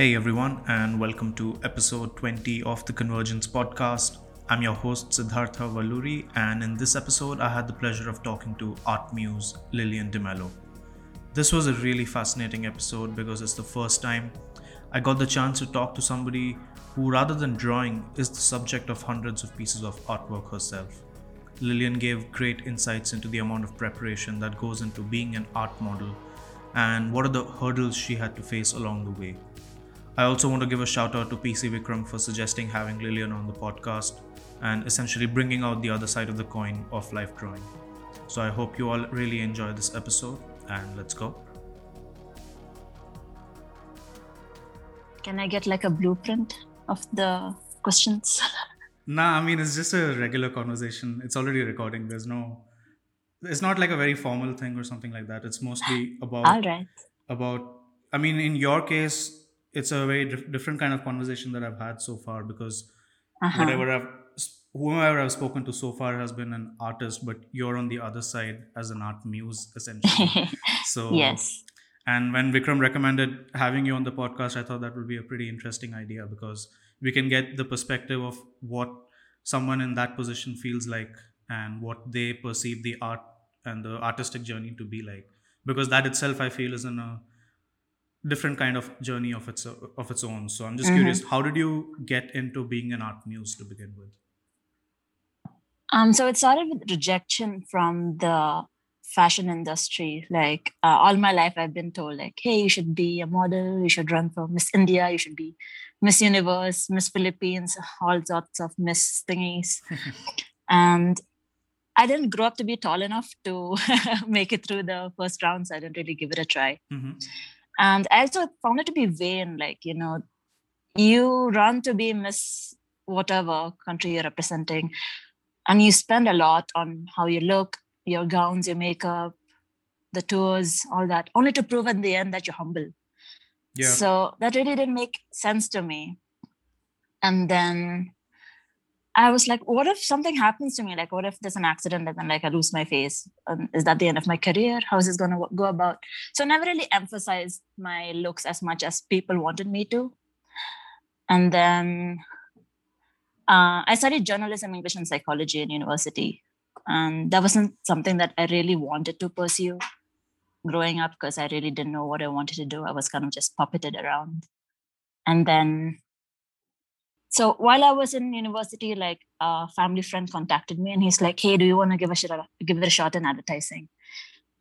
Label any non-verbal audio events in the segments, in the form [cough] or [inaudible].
Hey everyone, and welcome to episode 20 of the Convergence podcast. I'm your host Siddhartha Valluri, and in this episode, I had the pleasure of talking to art muse Lilian D'Mello. This was a really fascinating episode because it's the first time I got the chance to talk to somebody who, rather than drawing, is the subject of hundreds of pieces of artwork herself. Lilian gave great insights into the amount of preparation that goes into being an art model and what are the hurdles she had to face along the way. I also want to give a shout out to PC Vikram for suggesting having Lilian on the podcast and essentially bringing out the other side of the coin of life drawing. So I hope you all really enjoy this episode and let's go. Can I get like a blueprint of the questions? [laughs] Nah, I mean, it's just a regular conversation. It's already recording. There's no, it's not like a very formal thing or something like that. It's mostly about, All right. about, I mean, in your case, it's a very dif- different kind of conversation that I've had so far because Uh-huh. whatever I've whoever I've spoken to so far has been an artist, but you're on the other side as an art muse essentially. [laughs] so yes. And when Vikram recommended having you on the podcast, I thought that would be a pretty interesting idea because we can get the perspective of what someone in that position feels like and what they perceive the art and the artistic journey to be like. Because that itself, I feel, is in a different kind of journey of its of its own. So I'm just Mhm. curious, how did you get into being an art muse to begin with? Um, so it started with rejection from the fashion industry. Like uh, all my life, I've been told, like, hey, you should be a model, you should run for Miss India, you should be Miss Universe, Miss Philippines, all sorts of Miss thingies. [laughs] and I didn't grow up to be tall enough to [laughs] make it through the first round, so I didn't really give it a try. hmm and i also found it to be vain like you know you run to be miss whatever country you're representing and you spend a lot on how you look your gowns your makeup the tours all that only to prove in the end that you're humble Yeah. so that really didn't make sense to me and then i was like what if something happens to me? Like what if there's an accident and then like i lose my face? Um, is that the end of my career? How is this going to go about? So I never really emphasized my looks as much as people wanted me to. And then uh, i studied journalism english and psychology in university. And that wasn't something that i really wanted to pursue growing up because i really didn't know what i wanted to do. I was kind of just puppeted around. And then so while i was in university like a family friend contacted me and he's like hey do you want to give a shot give it a shot in advertising?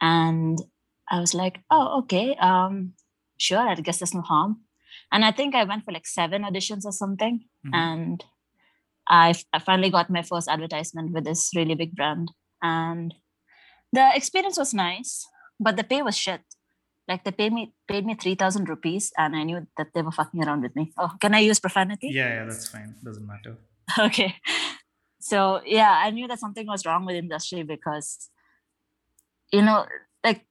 And i was like oh okay um sure i guess there's no harm. And i think i went for like seven auditions or something. Mhm. and I, f- I finally got my first advertisement with this really big brand. And the experience was nice but the pay was shit like they paid me paid me 3000 rupees and i knew that they were fucking around with me oh can i use profanity Yeah, yeah, that's fine. Doesn't matter. [laughs] okay so yeah i knew that something was wrong with industry because you know like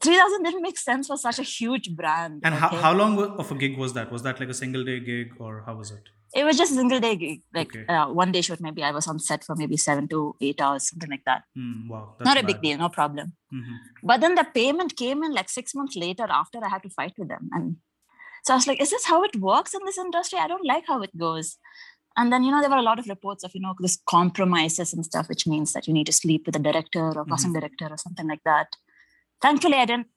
3000 didn't make sense for such a huge brand And how, okay? how long of a gig was that? Was that like a single day gig or how was it? It was just a single day gig like Okay. uh, one day shoot maybe. I was on set for maybe seven to eight hours something like that. Hmm, wow. Not a big deal no problem. Mhm. but then the payment came in like six months later after i had to fight with them and so i was like is this how it works in this industry? I don't like how it goes. And then you know there were a lot of reports of you know this compromises and stuff which means that you need to sleep with a director or casting director or something like that. Thankfully i didn't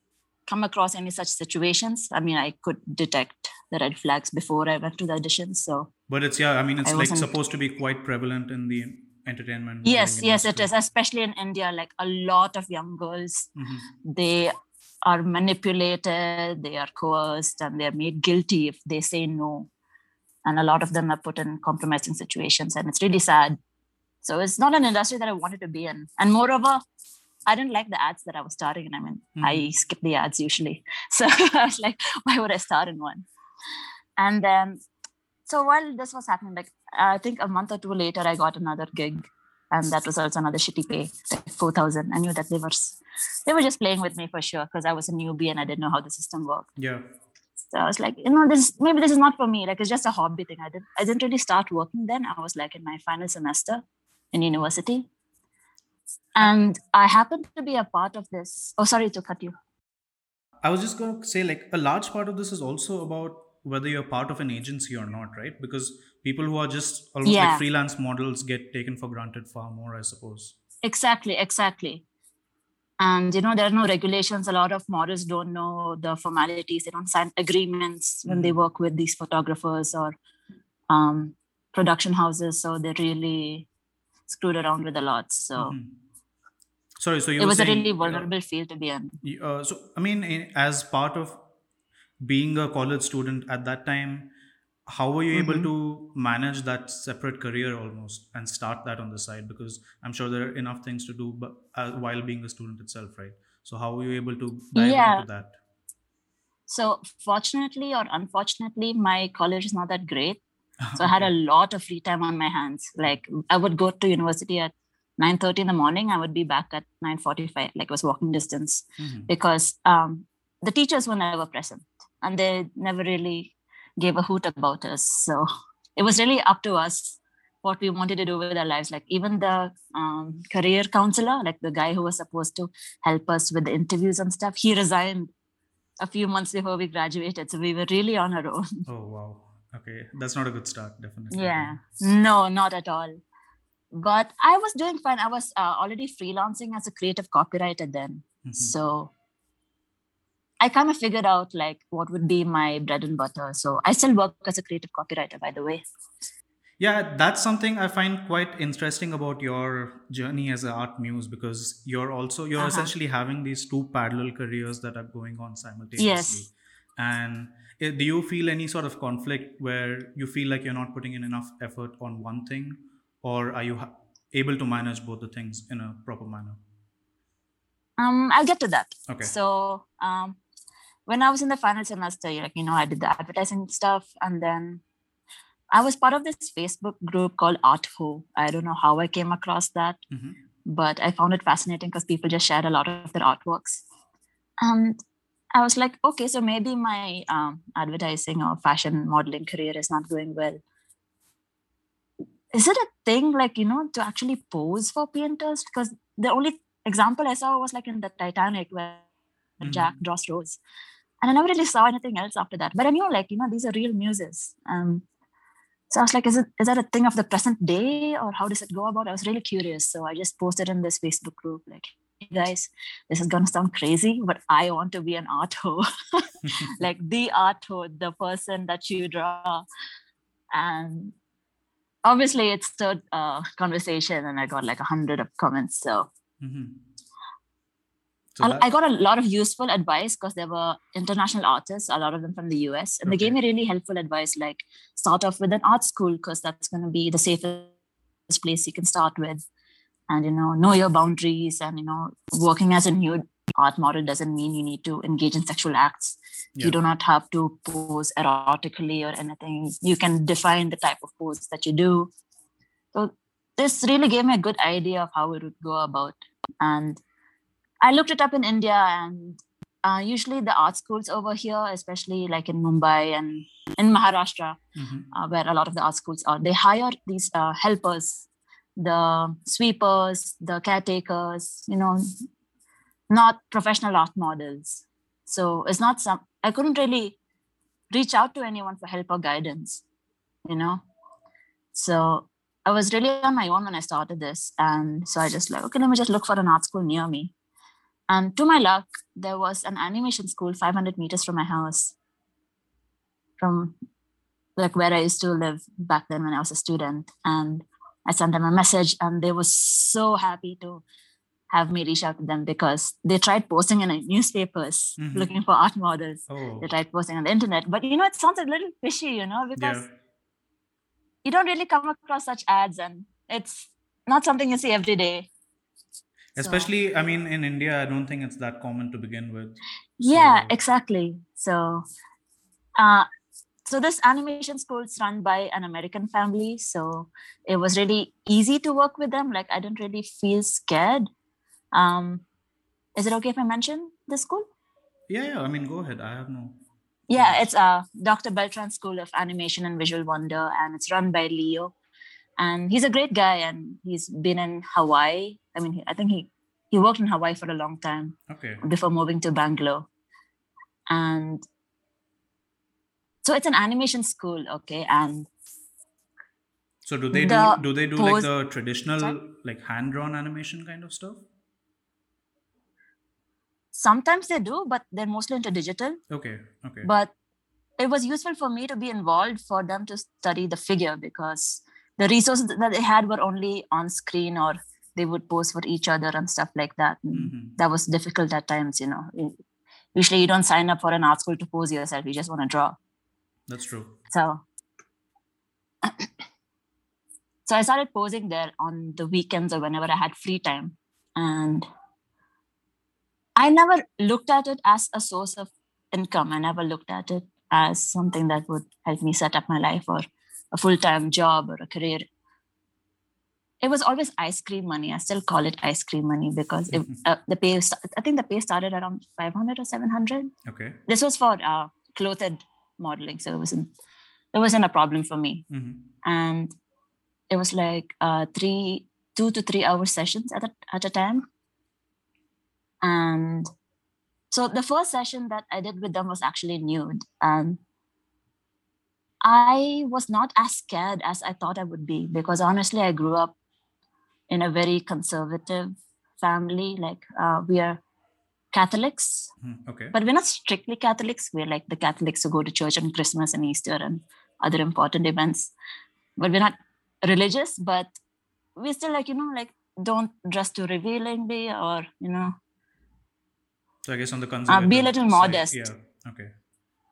come across any such situations. I mean i could detect the red flags before i went to the auditions so But it's, yeah, I mean, it's I like supposed to be quite prevalent in the entertainment. yes yes it is especially in india like a lot of young girls Mhm. they are manipulated, they are coerced, and they're made guilty if they say no. And a lot of them are put in compromising situations, and it's really sad. So it's not an industry that I wanted to be in. And moreover, I didn't like the ads that I was starting in. I mean, I skip the ads usually. [laughs] So I was like, why would I start in one? And then, so while this was happening, like I think a month or two later, I got another gig. And that was also another shitty pay, like 4,000. I knew that they were they were just playing with me for sure because I was a newbie and I didn't know how the system worked. Yeah. So I was like, you know, this maybe this is not for me. Like it's just a hobby thing. I didn't I didn't really start working then. I was like in my final semester in university. And I happened to be a part of this. Oh, sorry to cut you. I was just going to say, like, a large part of this is also about whether you're part of an agency or not, right? Because people who are just almost Yeah. like freelance models get taken for granted far more, I suppose. Exactly, exactly. And you know, there are no regulations. A lot of models don't know the formalities. They don't sign agreements when they Mhm. work with these photographers or um, production houses. So they're really screwed around with a lot. So Mhm. Sorry, so you it was a saying, really uh, vulnerable field to be in. uh, so I mean, in, as part of being a college student at that time, how were you able Mhm. to manage that separate career almost and start that on the side? Because I'm sure there are enough things to do, but uh, while being a student itself, right? So how were you able to dive Yeah. into that? So fortunately or unfortunately, my college is not that great. [laughs] So I had a lot of free time on my hands. Like I would go to university at 9:30 in the morning. I would be back at 9:45, like it was walking distance, Mhm. because um, the teachers were never present and they never really gave a hoot about us. So it was really up to us what we wanted to do with our lives. Like even the um, career counselor, like the guy who was supposed to help us with the interviews and stuff, he resigned a few months before we graduated. So we were really on our own. Oh wow. Okay, that's not a good start, definitely. Yeah, no, not at all. But I was doing fine. I was uh, already freelancing as a creative copywriter then. Mhm. So I kind of figured out like what would be my bread and butter. So I still work as a creative copywriter, by the way. Yeah, that's something I find quite interesting about your journey as an art muse because you're also you're Uh-huh. essentially having these two parallel careers that are going on simultaneously. Yes. And eh, do you feel any sort of conflict where you feel like you're not putting in enough effort on one thing, or are you ha- able to manage both the things in a proper manner? Um, I'll get to that. Okay. So um, when I was in the final semester, like you know, I did the advertising stuff, and then I was part of this Facebook group called Art Who. I don't know how I came across that, Mhm. but I found it fascinating because people just shared a lot of their artworks, and I was like, okay, so maybe my um, advertising or fashion modeling career is not going well. Is it a thing like you know to actually pose for painters? Because the only example I saw was like in the Titanic where Mhm. Jack draws rose. And I never really saw anything else after that. But I knew like, you know, these are real muses. Um, so I was like, is it is that a thing of the present day or how does it go about? I was really curious. So I just posted in this Facebook group, like, hey guys, this is gonna sound crazy, but I want to be an art ho. [laughs] [laughs] like the art ho, the person that you draw. And obviously it stirred a conversation and I got like a hundred of comments. So Mhm. So I- that- I got a lot of useful advice because there were international artists, a lot of them from the US, and they gave me really helpful advice like start off with an art school because that's going to be the safest place you can start with. And, you know, know your boundaries and, you know, working as a nude art model doesn't mean you need to engage in sexual acts. Yeah. You do not have to pose erotically or anything. You can define the type of pose that you do. So this really gave me a good idea of how it would go about. And I looked it up in India, and uh, usually the art schools over here, especially like in Mumbai and in Maharashtra, Mhm. uh, where a lot of the art schools are, they hire these uh, helpers, the sweepers, the caretakers, you know, not professional art models. So it's not some, I couldn't really reach out to anyone for help or guidance, you know. So I was really on my own when I started this. And so I just like, okay, let me just look for an art school near me. And to my luck, there was an animation school 500 meters from my house, from like where I used to live back then when I was a student. And I sent them a message, and they were so happy to have me reach out to them because they tried posting in newspapers Mhm. looking for art models. Oh, They tried posting on the internet, but you know, it sounds a little fishy, you know, because yeah. you don't really come across such ads, and it's not something you see every day. So- Especially, I mean, in India, I don't think it's that common to begin with. yeah exactly so uh so this animation school is run by an american family so it was really easy to work with them like i didn't really feel scared um is it okay if i mention the school Yeah, yeah. I mean, go ahead. I have no. yeah it's uh dr beltran school of animation and visual wonder and it's run by leo and he's a great guy and he's been in hawaii i mean i think he he worked in hawaii for a long time Okay. before moving to Bangalore. And so it's an animation school, okay, and So do they The do do they do pose- like the traditional Sorry? like hand drawn animation kind of stuff? sometimes they do, but they're mostly into digital. Okay, okay. But it was useful for me to be involved for them to study the figure because the resources that they had were only on screen or they would pose for each other and stuff like that. Mhm. That was difficult at times, you know. Usually you don't sign up for an art school to pose yourself, you just want to draw. That's true. So [coughs] so I started posing there on the weekends or whenever I had free time. And I never looked at it as a source of income. I never looked at it as something that would help me set up my life or a full-time job or a career. It was always ice cream money. I still call it ice cream money because it, uh, the pay. I think the pay started around five hundred or seven hundred Okay. this was for uh, clothed modeling so it wasn't it wasn't a problem for me hmm and it was like uh, three two to three hour sessions at a, at a time and so the first session that i did with them was actually nude and i was not as scared as i thought i would be because honestly i grew up in a very conservative family like uh, we are catholics Okay. but we're not strictly Catholics. We're like the Catholics who go to church on Christmas and Easter and other important events. But we're not religious, but we're still like, you know, like don't dress too revealingly or, you know, so I guess on the uh, conservative be a little side- modest. Yeah. Okay.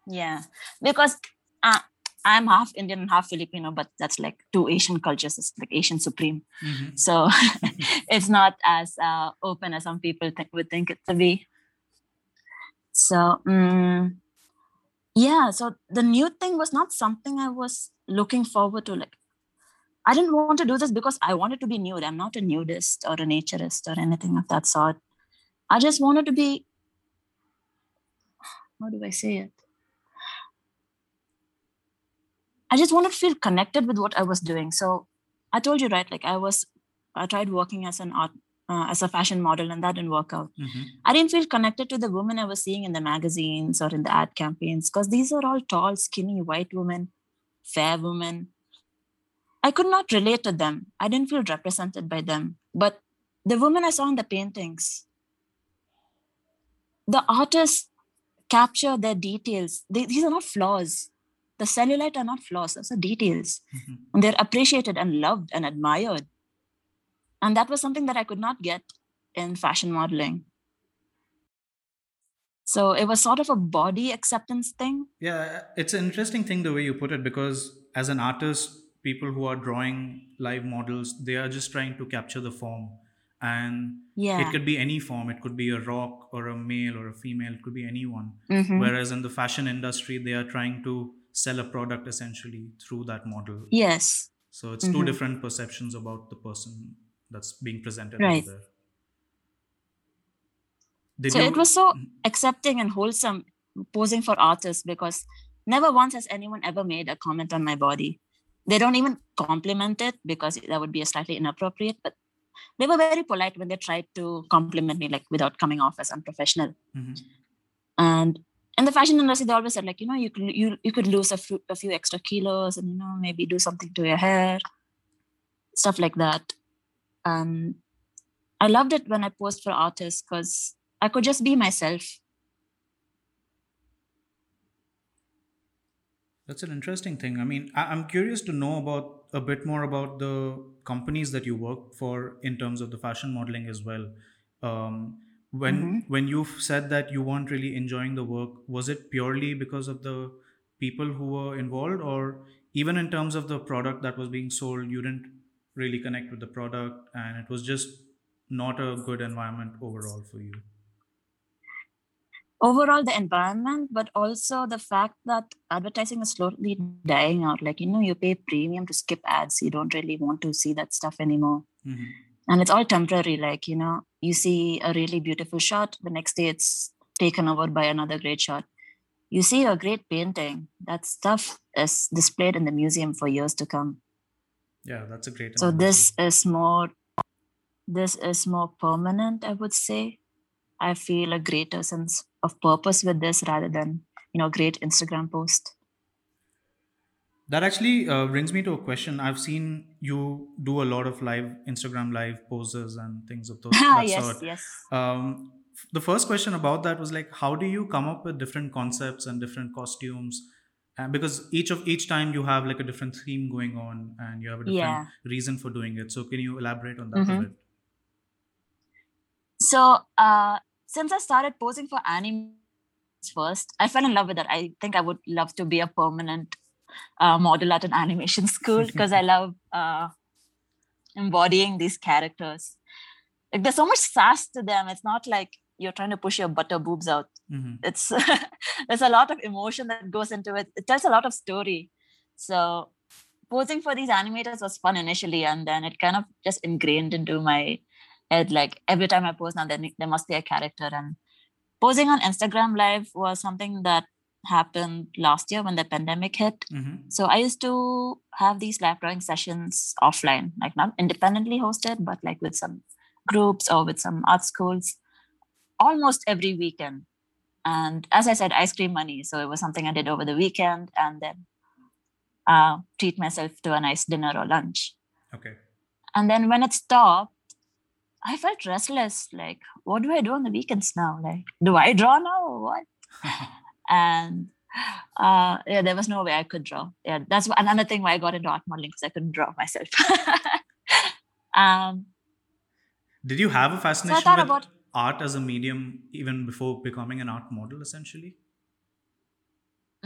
Yeah. Because uh, I'm half Indian and half Filipino, but that's like two Asian cultures. It's like Asian supreme. hmm So [laughs] it's not as uh, open as some people think, would think it to be. So mm, yeah, so the new thing was not something I was looking forward to. Like, I didn't want to do this because I wanted to be nude. I'm not a nudist or a naturist or anything of that sort. I just wanted to be. How do I say it? I just wanted to feel connected with what I was doing. So I told you right, like I was, I tried working as an art, uh, as a fashion model, and that didn't work out. hmm I didn't feel connected to the women I was seeing in the magazines or in the ad campaigns because these are all tall, skinny, white women, fair women. I could not relate to them. I didn't feel represented by them. But the women I saw in the paintings, the artists capture their details. They, these are not flaws. The cellulite are not flaws, those are details hmm and they're appreciated and loved and admired. And that was something that I could not get in fashion modeling. So it was sort of a body acceptance thing. Yeah, it's an interesting thing the way you put it because as an artist, people who are drawing live models, they are just trying to capture the form. And Yeah. it could be any form. It could be a rock or a male or a female. It could be anyone. Mhm. Whereas in the fashion industry, they are trying to sell a product essentially through that model. Yes. So it's 2 Mhm. different perceptions about the person that's being presented Right. there. So it was so Mhm. accepting and wholesome posing for artists because never once has anyone ever made a comment on my body. They don't even compliment it because that would be a slightly inappropriate, but they were very polite when they tried to compliment me, like without coming off as unprofessional. Mhm. and in the fashion industry they always said like you know you could you, you could lose a few, a few extra kilos and you know maybe do something to your hair stuff like that um i loved it when i posed for artists because i could just be myself That's an interesting thing. I mean, I- I'm curious to know about a bit more about the companies that you work for in terms of the fashion modeling as well. Um, when Mhm. when you've said that you weren't really enjoying the work, was it purely because of the people who were involved, or even in terms of the product that was being sold, you didn't really connect with the product, and it was just not a good environment overall for you? overall the environment but also the fact that advertising is slowly dying out like you know you pay premium to skip ads you don't really want to see that stuff anymore Mhm. and it's all temporary like you know you see a really beautiful shot the next day it's taken over by another great shot you see a great painting that stuff is displayed in the museum for years to come Yeah, that's a great. so analogy. this is more this is more permanent i would say i feel a greater sense of purpose with this rather than you know great instagram post That actually uh, brings me to a question. I've seen you do a lot of live Instagram live poses and things of those Ah, [laughs] that yes, sort. yes. Um, the first question about that was like, how do you come up with different concepts and different costumes? And because each of each time you have like a different theme going on and you have a different Yeah. reason for doing it. So can you elaborate on that a Mhm. bit? So, uh, since I started posing for anime first, I fell in love with it. I think I would love to be a permanent uh, model at an animation school [laughs] because I love uh, embodying these characters. Like, there's so much sass to them. It's not like you're trying to push your butter boobs out. hmm It's [laughs] there's a lot of emotion that goes into it. It tells a lot of story. So, posing for these animators was fun initially, and then it kind of just ingrained into my head. Like every time I pose now, there, there must be a character. And posing on Instagram Live was something that happened last year when the pandemic hit. hmm So I used to have these live drawing sessions offline, like not independently hosted, but like with some groups or with some art schools almost every weekend. And as I said, ice cream money. So it was something I did over the weekend and then uh, treat myself to a nice dinner or lunch. Okay. And then when it stopped, I felt restless. Like, what do I do on the weekends now? Like, do I draw now or what? [laughs] and uh yeah there was no way i could draw yeah that's another thing why i got into art modeling because i couldn't draw myself [laughs] um Did you have a fascination thought with about- art as a medium even before becoming an art model, essentially?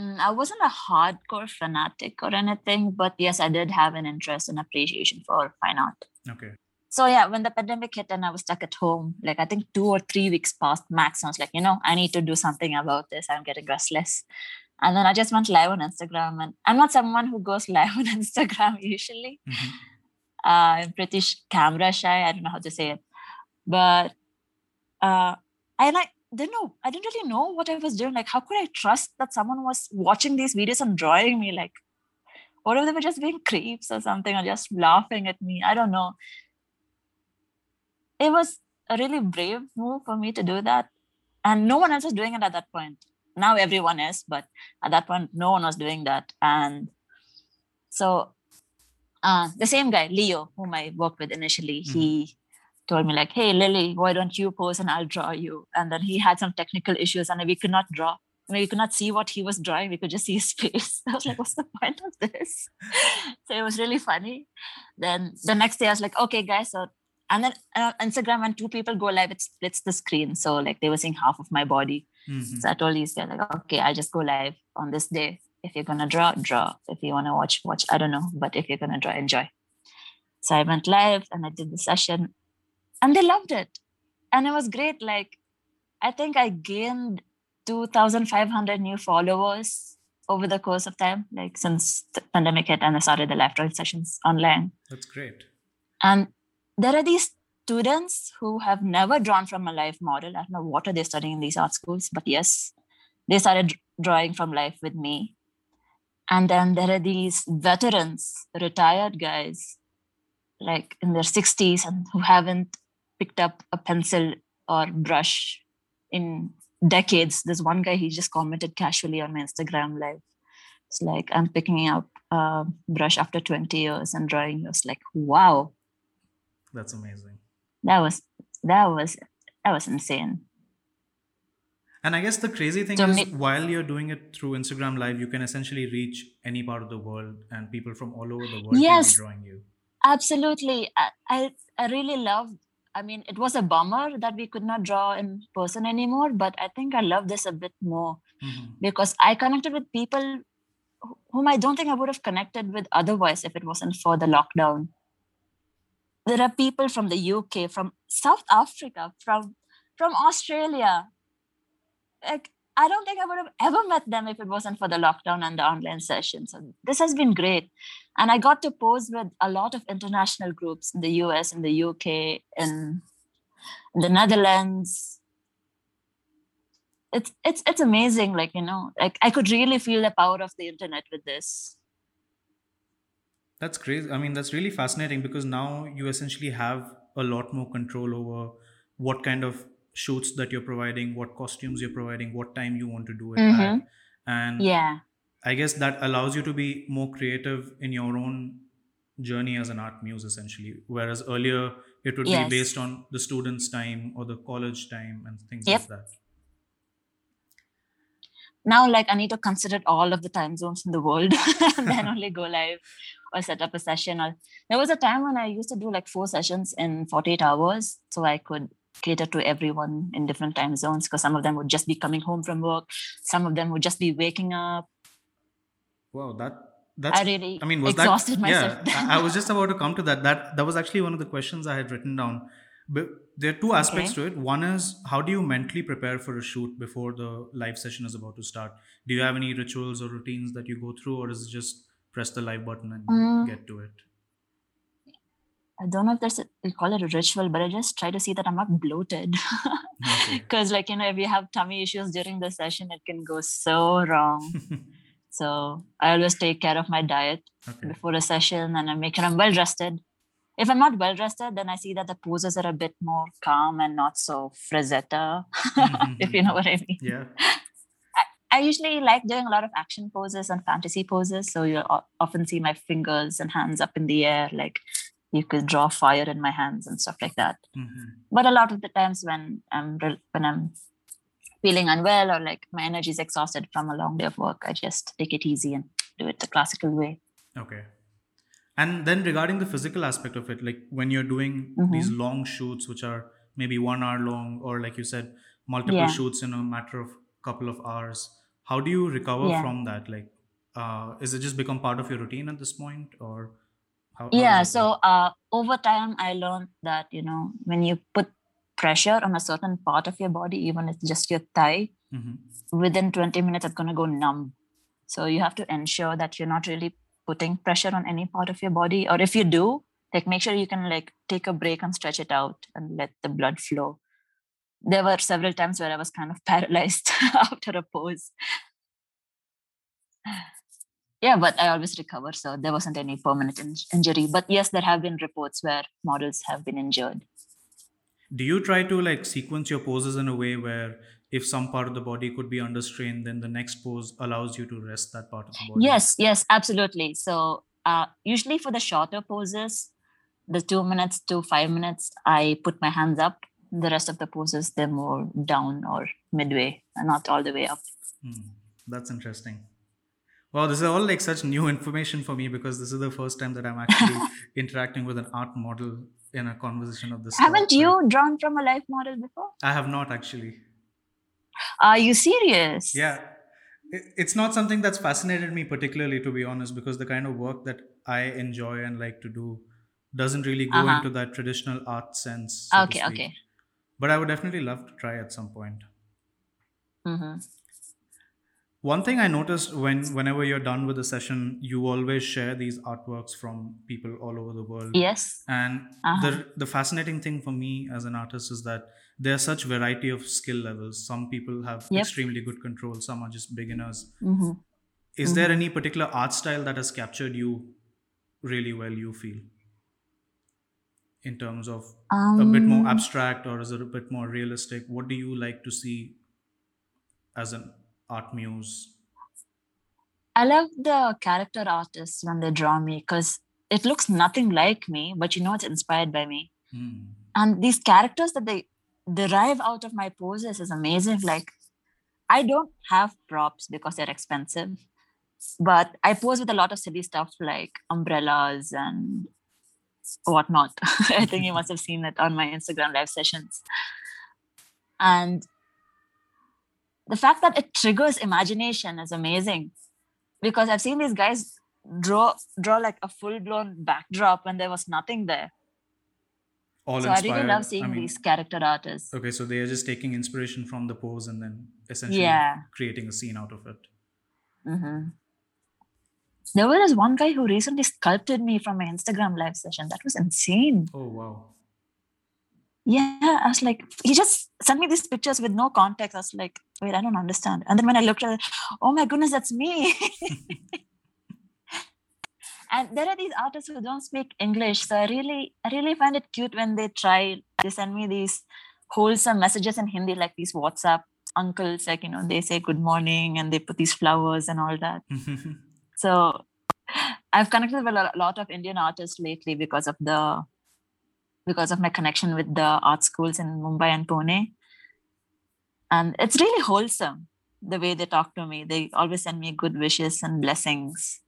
mm, i wasn't a hardcore fanatic or anything but yes i did have an interest and appreciation for fine art Okay. So yeah when the pandemic hit and i was stuck at home like i think two or three weeks passed max i was like you know i need to do something about this i'm getting restless and then i just went live on instagram and i'm not someone who goes [laughs] live on instagram usually Mhm. uh, I'm pretty camera shy. I don't know how to say it, but uh, I like didn't know. I didn't really know what I was doing. Like, how could I trust that someone was watching these videos and drawing me? Like, what if they were just being creeps or something, or just laughing at me? I don't know. It was a really brave move for me to do that, and no one else was doing it at that point. Now everyone is, but at that point, no one was doing that, and so uh, the same guy, Leo, whom I worked with initially, he told me like, "Hey, Lily, why don't you pose and I'll draw you?" And then he had some technical issues, and we could not draw. I mean, we could not see what he was drawing. We could just see his [laughs] face. I was like, "What's the point of this?" [laughs] so it was really funny. Then the next day, I was like, "Okay, guys." So and then uh, Instagram, when two people go live, it splits the screen. So like they were seeing half of my body. Mhm. So I told these guys like, okay, I'll just go live on this day. If you're gonna draw, draw. If you wanna watch, watch. I don't know, but if you're gonna draw, enjoy. So I went live and I did the session, and they loved it, and it was great. Like, I think I gained two thousand five hundred new followers over the course of time, like since the pandemic hit and I started the live drawing sessions online. That's great. And there are these students who have never drawn from a life model. I don't know what are they studying in these art schools, but yes, they started drawing from life with me. And then there are these veterans, retired guys, like in their 60s, and who haven't picked up a pencil or brush in decades. There's one guy, he just commented casually on my Instagram live. It's like, I'm picking up a brush after 20 years and drawing. I was like, wow, That's amazing. that was that was that was insane And I guess the crazy thing So is, ma- while you're doing it through Instagram Live, you can essentially reach any part of the world, and people from all over the world Yes. can be drawing you. absolutely I, I i really love. i mean it was a bummer that we could not draw in person anymore but i think i love this a bit more Mhm. because i connected with people whom i don't think i would have connected with otherwise if it wasn't for the lockdown there are people from the uk from south africa from from australia. Like i don't think i would have ever met them if it wasn't for the lockdown and the online session so this has been great. And i got to pose with a lot of international groups in the us in the uk in the netherlands. It's it's it's amazing like you know like i could really feel the power of the internet with this That's crazy. I mean, that's really fascinating because now you essentially have a lot more control over what kind of shoots that you're providing, what costumes you're providing, what time you want to do it at. Mhm. And yeah I guess that allows you to be more creative in your own journey as an art muse, essentially. Whereas earlier it would Yes. be based on the student's time or the college time and things Yep. like that. Now like i need to consider all of the time zones in the world [laughs] and then only go live or set up a session or there was a time when i used to do like four sessions in 48 hours so i could cater to everyone in different time zones because some of them would just be coming home from work some of them would just be waking up Wow, that that's. i really I mean, was exhausted that? myself Yeah, I, was [laughs] just about to come to that. That that was actually one of the questions I had written down. But there are two aspects to it. One is how do you mentally prepare for a shoot before the live session is about to start? Do you have any rituals or routines that you go through, or is it just press the live button and Mm. get to it? i don't know if there's a, we call it a ritual but i just try to see that i'm not bloated [laughs] Okay. because like you know if you have tummy issues during the session it can go so wrong [laughs] so i always take care of my diet okay. before a session and I make sure I'm well rested. If I'm not well rested, then I see that the poses are a bit more calm and not so frazetta, [laughs] if you know what I mean. Yeah. [laughs] I I usually like doing a lot of action poses and fantasy poses. So you'll often see my fingers and hands up in the air, like you could draw fire in my hands and stuff like that. Mhm. But a lot of the times when I'm when I'm feeling unwell or like my energy is exhausted from a long day of work, I just take it easy and do it the classical way. Okay. And then regarding the physical aspect of it, like when you're doing Mhm. these long shoots, which are maybe one hour long, or like you said, multiple Yeah. shoots in a matter of couple of hours, how do you recover Yeah. from that? Like, uh, is it just become part of your routine at this point, or how? how yeah so uh, over time i learned that you know when you put pressure on a certain part of your body even if it's just your thigh Mhm. within 20 minutes it's going to go numb so you have to ensure that you're not really putting pressure on any part of your body or if you do like make sure you can like take a break and stretch it out and let the blood flow. There were several times where i was kind of [laughs] paralyzed after a pose. Yeah but i always recover so there wasn't any permanent in- injury. But yes there have been reports where models have been injured. Do you try to like sequence your poses in a way where if some part of the body could be under strain, then the next pose allows you to rest that part of the body? Yes, yes, absolutely. So uh, usually for the shorter poses, the two minutes to five minutes, I put my hands up. The rest of the poses, they're more down or midway, and not all the way up. Hmm, that's interesting. Wow, this is all like such new information for me because this is the first time that I'm actually [laughs] interacting with an art model in a conversation of this. Haven't right? you drawn from a life model before? I have not actually. Are you serious? Yeah, it's not something that's fascinated me particularly, to be honest, because the kind of work that I enjoy and like to do doesn't really go Uh-huh. into that traditional art sense. so Okay, okay. But I would definitely love to try at some point. hmm One thing I noticed when whenever you're done with a session, you always share these artworks from people all over the world. Yes. And Uh-huh. the the fascinating thing for me as an artist is that there's such variety of skill levels. Some people have Yep. extremely good control, some are just beginners. hmm Is there any particular art style that has captured you really well, you feel? In terms of a bit more Um, abstract or is it a bit more realistic? What do you like to see as an art muse? I love the character artists when they draw me because it looks nothing like me, but you know it's inspired by me. Hmm. and these characters that they derive out of my poses is amazing like i don't have props because they're expensive but i pose with a lot of silly stuff like umbrellas and whatnot [laughs] i think you must have seen it on my instagram live sessions and the fact that it triggers imagination is amazing because i've seen these guys draw draw like a full-blown backdrop when there was nothing there All so I really love seeing I mean, these character artists. Okay, so they are just taking inspiration from the pose and then essentially Yeah. creating a scene out of it. hmm There was one guy who recently sculpted me from my Instagram live session. That was insane. Oh wow. Yeah, I was like, he just sent me these pictures with no context. I was like, wait, I don't understand. And then when I looked at it, oh my goodness, that's me. [laughs] and there are these artists who don't speak English. So I really, I really find it cute when they try, they send me these wholesome messages in Hindi, like these WhatsApp uncles, like, you know, they say good morning and they put these flowers and all that. [laughs] so I've connected with a lot of Indian artists lately because of the because of my connection with the art schools in Mumbai and Pune. And it's really wholesome the way they talk to me. They always send me good wishes and blessings.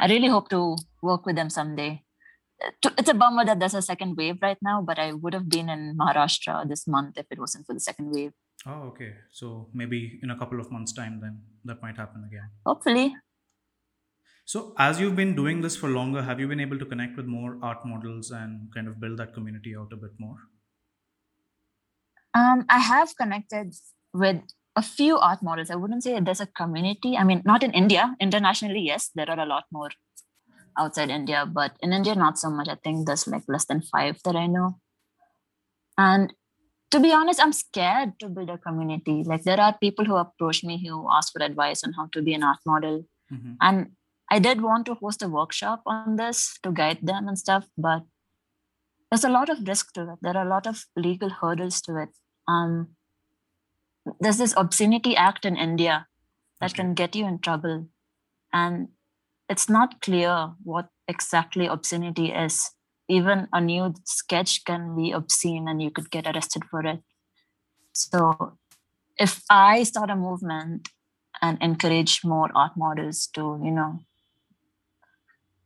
I really hope to work with them someday. It's a bummer that there's a second wave right now, but I would have been in Maharashtra this month if it wasn't for the second wave. Oh, okay. So maybe in a couple of months' time, then that might happen again. Hopefully. So, as you've been doing this for longer, have you been able to connect with more art models and kind of build that community out a bit more? Um, I have connected with a few art models. I wouldn't say there's a community. I mean, not in India. Internationally, yes, there are a lot more outside India, but in India, not so much. I think there's like less than five that I know. And to be honest, I'm scared to build a community. Like there are people who approach me who ask for advice on how to be an art model. Mm-hmm. And I did want to host a workshop on this to guide them and stuff, but there's a lot of risk to it. There are a lot of legal hurdles to it. Um, there's this obscenity act in India that okay. can get you in trouble. And it's not clear what exactly obscenity is. Even a nude sketch can be obscene and you could get arrested for it. So if I start a movement and encourage more art models to, you know,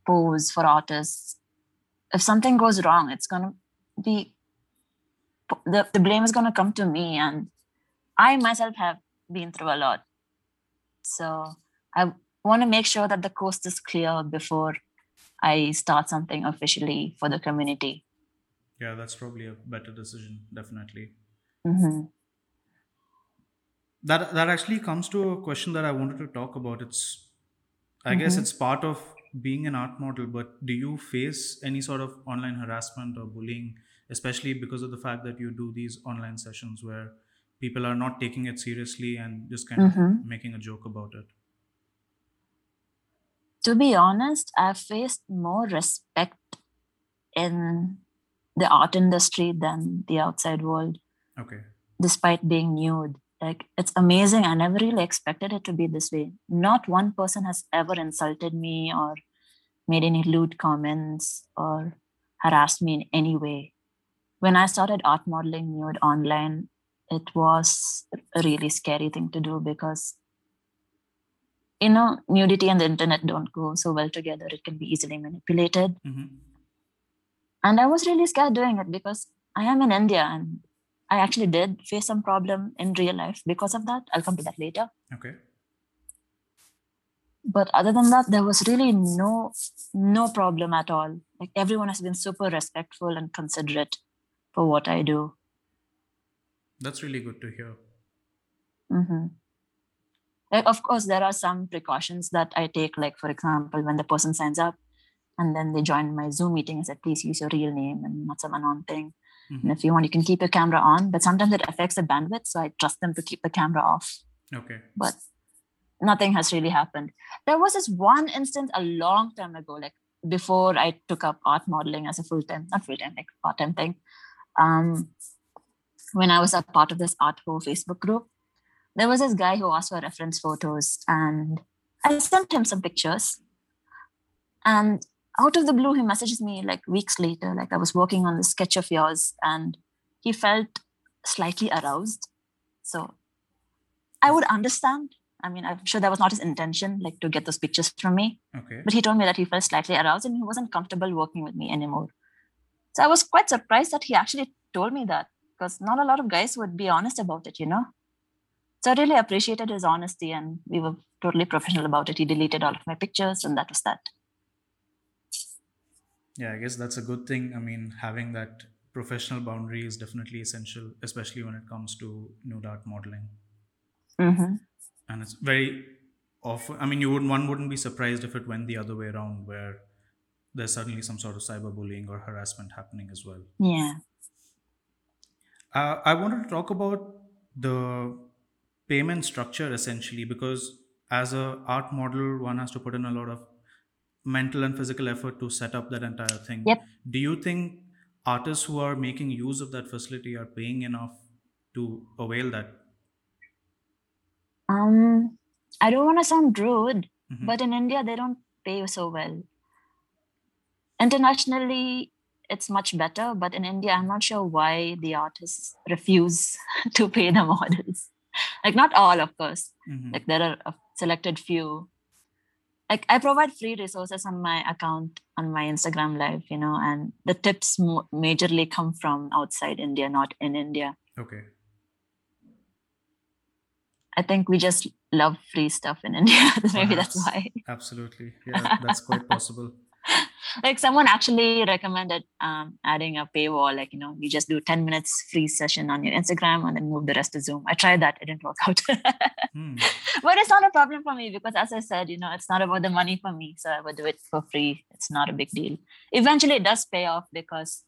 pose for artists, if something goes wrong, it's gonna be the, the blame is gonna come to me and I myself have been through a lot. So I want to make sure that the coast is clear before I start something officially for the community. Yeah, that's probably a better decision, definitely. Mm-hmm. That that actually comes to a question that I wanted to talk about. It's, I mm-hmm. guess, it's part of being an art model. But do you face any sort of online harassment or bullying, especially because of the fact that you do these online sessions where people are not taking it seriously and just kind mm-hmm. of making a joke about it to be honest i've faced more respect in the art industry than the outside world okay despite being nude like it's amazing. I never really expected it to be this way. Not one person has ever insulted me or made any lewd comments or harassed me in any way. When i started art modeling nude online it was a really scary thing to do because you know nudity and the internet don't go so well together. It can be easily manipulated. Mm-hmm. and i was really scared doing it because i am in india and i actually did face some problem in real life because of that i'll come to that later okay but other than that there was really no no problem at all like everyone has been super respectful and considerate for what i do that's really good to hear. Mm-hmm. Like, of course, there are some precautions that I take. Like, for example, when the person signs up and then they join my Zoom meeting, I said, please use your real name and not some unknown thing. Mm-hmm. And if you want, you can keep your camera on, but sometimes it affects the bandwidth. So I trust them to keep the camera off. Okay. But nothing has really happened. There was this one instance a long time ago, like before I took up art modeling as a full time, not full time, like part time thing. Um, when I was a part of this Art4 Facebook group, there was this guy who asked for reference photos, and I sent him some pictures. And out of the blue, he messages me like weeks later, like I was working on this sketch of yours, and he felt slightly aroused. So I would understand. I mean, I'm sure that was not his intention, like to get those pictures from me. Okay. But he told me that he felt slightly aroused and he wasn't comfortable working with me anymore. So I was quite surprised that he actually told me that because not a lot of guys would be honest about it, you know. So I really appreciated his honesty, and we were totally professional about it. He deleted all of my pictures, and that was that. Yeah, I guess that's a good thing. I mean, having that professional boundary is definitely essential, especially when it comes to nude art modeling. Mm-hmm. And it's very often. I mean, you would one wouldn't be surprised if it went the other way around, where there's suddenly some sort of cyberbullying or harassment happening as well. Yeah. Uh, I wanted to talk about the payment structure essentially because as a art model, one has to put in a lot of mental and physical effort to set up that entire thing. Yep. Do you think artists who are making use of that facility are paying enough to avail that Um, I don't want to sound rude, Mhm. but in India they don't pay so well. Internationally, it's much better, but in India, I'm not sure why the artists refuse [laughs] to pay the models. Like not all, of course. Mhm. Like there are a selected few. Like I provide free resources on my account on my Instagram live, you know, and the tips mo- majorly come from outside India, not in India. okay. I think we just love free stuff in India. [laughs] Maybe that's why. Absolutely. Yeah, that's quite possible. [laughs] [laughs] like someone actually recommended um, adding a paywall like you know you just do 10 minutes free session on your instagram and then move the rest to zoom. I tried that it didn't work out. Hmm. [laughs] but it's not a problem for me because as i said you know it's not about the money for me so i would do it for free. It's not a big deal. Eventually it does pay off because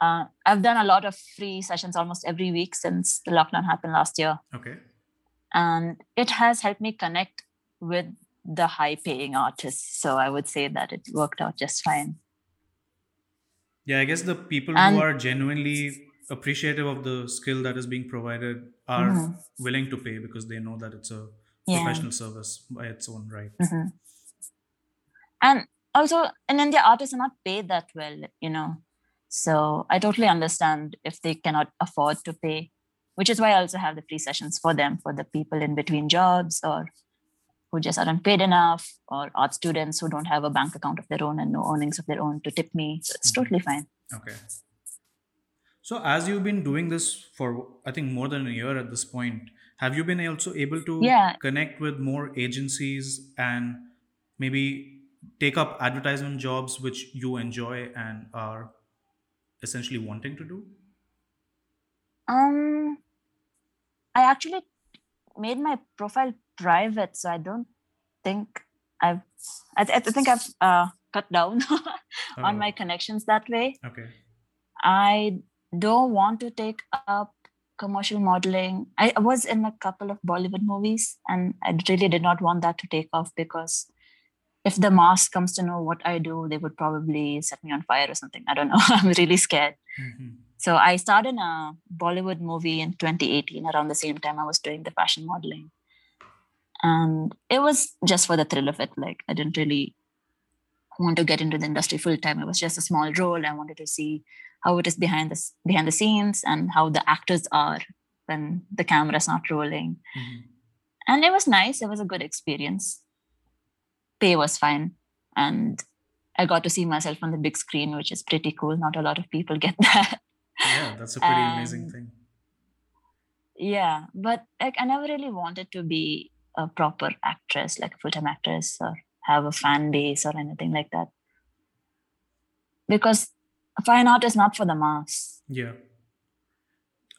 uh, i've done a lot of free sessions almost every week since the lockdown happened last year. Okay. and it has helped me connect with the high paying artists so i would say that it worked out just fine Yeah, I guess the people And- who are genuinely appreciative of the skill that is being provided are Mhm. willing to pay because they know that it's a Yeah. professional service by its own right. Mhm. And also in India, artists are not paid that well, you know. So I totally understand if they cannot afford to pay, which is why I also have the free sessions for them, for the people in between jobs or who just aren't paid enough, or art students who don't have a bank account of their own and no earnings of their own to tip me. So it's Mhm. totally fine. Okay. So as you've been doing this for I think more than a year at this point, have you been also able to Yeah. connect with more agencies and maybe take up advertisement jobs which you enjoy and are essentially wanting to do? Um, I actually made my profile private, so I don't think I've. I, th- I think I've uh, cut down [laughs] on Oh, my connections that way. Okay. I don't want to take up commercial modeling. I was in a couple of Bollywood movies, and I really did not want that to take off because if the mass comes to know what I do, they would probably set me on fire or something. I don't know. [laughs] I'm really scared. Mhm. So I started a Bollywood movie in 2018, around the same time I was doing the fashion modeling. And it was just for the thrill of it. Like I didn't really want to get into the industry full time. It was just a small role. I wanted to see how it is behind the behind the scenes and how the actors are when the camera's not rolling. Mhm. And it was nice. It was a good experience. Pay was fine. And I got to see myself on the big screen, which is pretty cool. Not a lot of people [laughs] get that. Yeah, that's a pretty amazing thing. yeah but like i never really wanted to be a proper actress like a full-time actress or have a fan base or anything like that because fine art is not for the mass Yeah.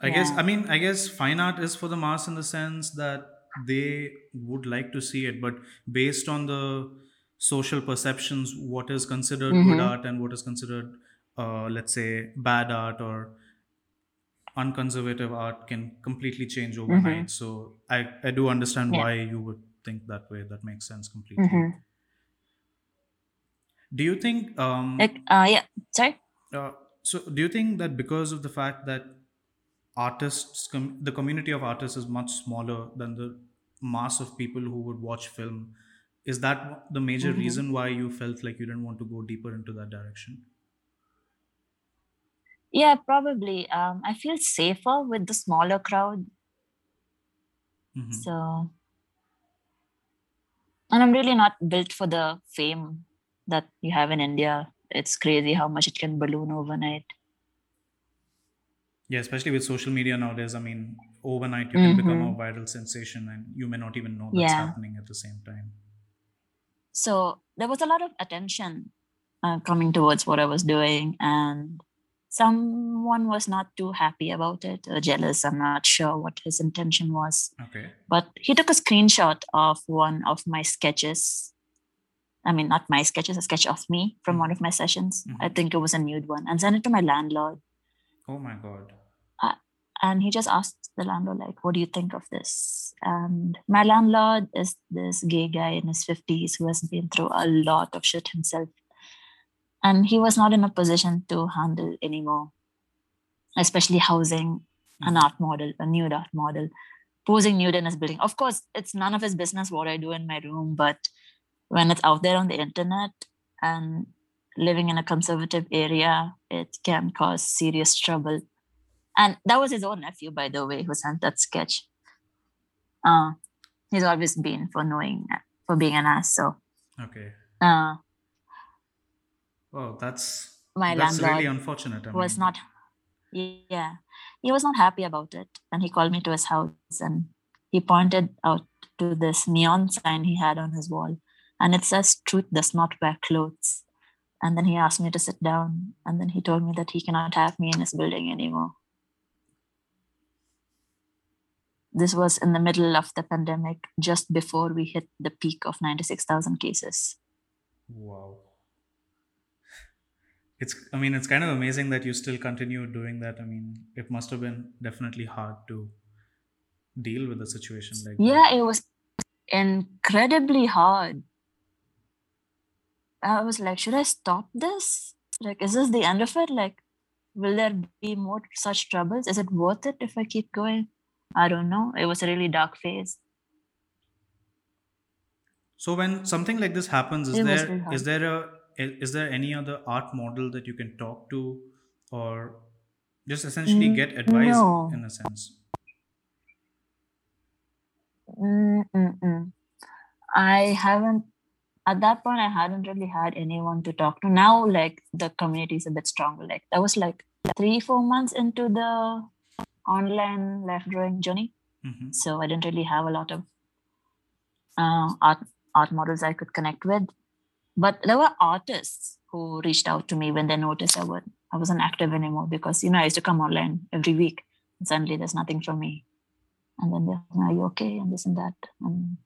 I guess, I mean, I guess fine art is for the mass in the sense that they would like to see it, but based on the social perceptions, what is considered good Mhm. art and what is considered, uh, let's say, bad art or unconservative art can completely change overnight. So I, I do understand Yeah. why you would think that way. That makes sense completely. Mhm. Do you think, um, like uh yeah sorry uh, so do you think that because of the fact that artists com- the community of artists is much smaller than the mass of people who would watch film is that the major Mhm. reason why you felt like you didn't want to go deeper into that direction yeah probably um i feel safer with the smaller crowd Mhm. so and i'm really not built for the fame that you have in india it's crazy how much it can balloon overnight yeah especially with social media nowadays i mean overnight you can become a Mhm. viral sensation and you may not even know that's Yeah. happening at the same time so there was a lot of attention uh, coming towards what i was doing and someone was not too happy about it or jealous i'm not sure what his intention was. Okay. But he took a screenshot of one of my sketches. I mean not my sketches a sketch of me from mm-hmm. one of my sessions. I Mhm. think it was a nude one and sent it to my landlord. Oh my god. Uh, and he just asked the landlord like what do you think of this? And my landlord is this gay guy in his 50s who has been through a lot of shit himself and he was not in a position to handle anymore especially housing an Mhm. art model a nude art model posing nude in his building. Of course, it's none of his business what I do in my room, but when it's out there on the internet and living in a conservative area, it can cause serious trouble. And that was his own nephew, by the way, who sent that sketch. Uh, he's always been for knowing for being an ass. So Okay. uh, Oh, that's my that's landlord really unfortunate. I was mean, not yeah he was not happy about it. And he called me to his house and he pointed out to this neon sign he had on his wall. And it says truth does not wear clothes. And then he asked me to sit down. And then he told me that he cannot have me in his building anymore. This was in the middle of the pandemic just before we hit the peak of 96000 cases. Wow. It's I mean it's kind of amazing that you still continue doing that. I mean, it must have been definitely hard to deal with a situation like that. Yeah, it was incredibly hard. I was like, should I stop this? Like, is this the end of it? Like, will there be more such troubles? Is it worth it if I keep going? I don't know. It was a really dark phase. So when something like this happens, is It there is there a is there any other art model that you can talk to or just essentially Mm, get advice no. in a sense? Mm-mm-mm. I haven't, at that point, I hadn't really had anyone to talk to. Now, like, the community is a bit stronger. Like, that was like three, four months into the online life drawing journey. hmm So I didn't really have a lot of uh, art art models I could connect with. But there were artists who reached out to me when they noticed I would I wasn't active anymore because you know I used to come online every week and suddenly there's nothing from me. And then they're like, are you okay? And this and that. And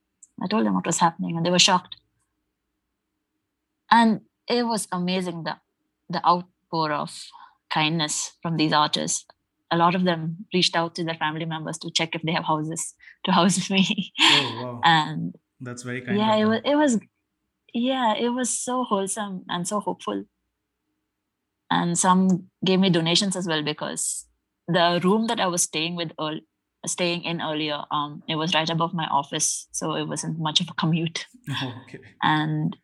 I told them what was happening and they were shocked. And it was amazing the the outpour of kindness from these artists. A lot of them reached out to their family members to check if they have houses to house [laughs] me. Oh wow, and that's very kind. yeah it was it was yeah it was so wholesome and so hopeful. And some gave me donations as well because the room that i was staying with earl staying in earlier um it was right above my office so it wasn't much of a commute. Oh, [laughs] okay. and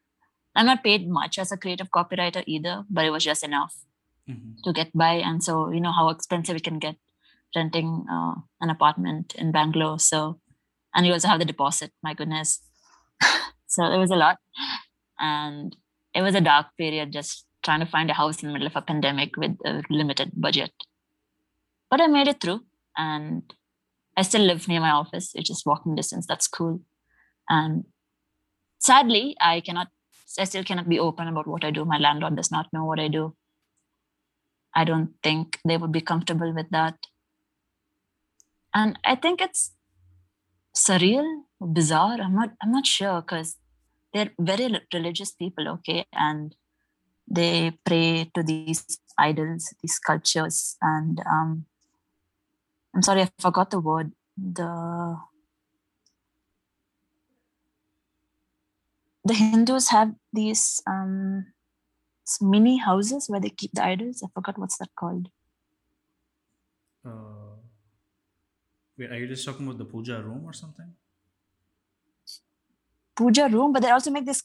i'm not paid much as a creative copywriter either but it was just enough hmm to get by. And so you know how expensive it can get renting uh, an apartment in bangalore so and you also have the deposit my goodness [laughs] so it was a lot. And it was a dark period just trying to find a house in the middle of a pandemic with a limited budget. But i made it through and i still live near my office. It's just walking distance. That's cool. And sadly i cannot i still cannot be open about what i do. My landlord does not know what i do. I don't think they would be comfortable with that. And I think it's surreal, bizarre. I'm not I'm not sure because they're very religious people, okay? And they pray to these idols, these sculptures, and um I'm sorry, I forgot the word. The the Hindus have these um mini houses where they keep the idols. I forgot what's that called. Uh, wait, are you just talking about the puja room or something? Puja room, but they also make this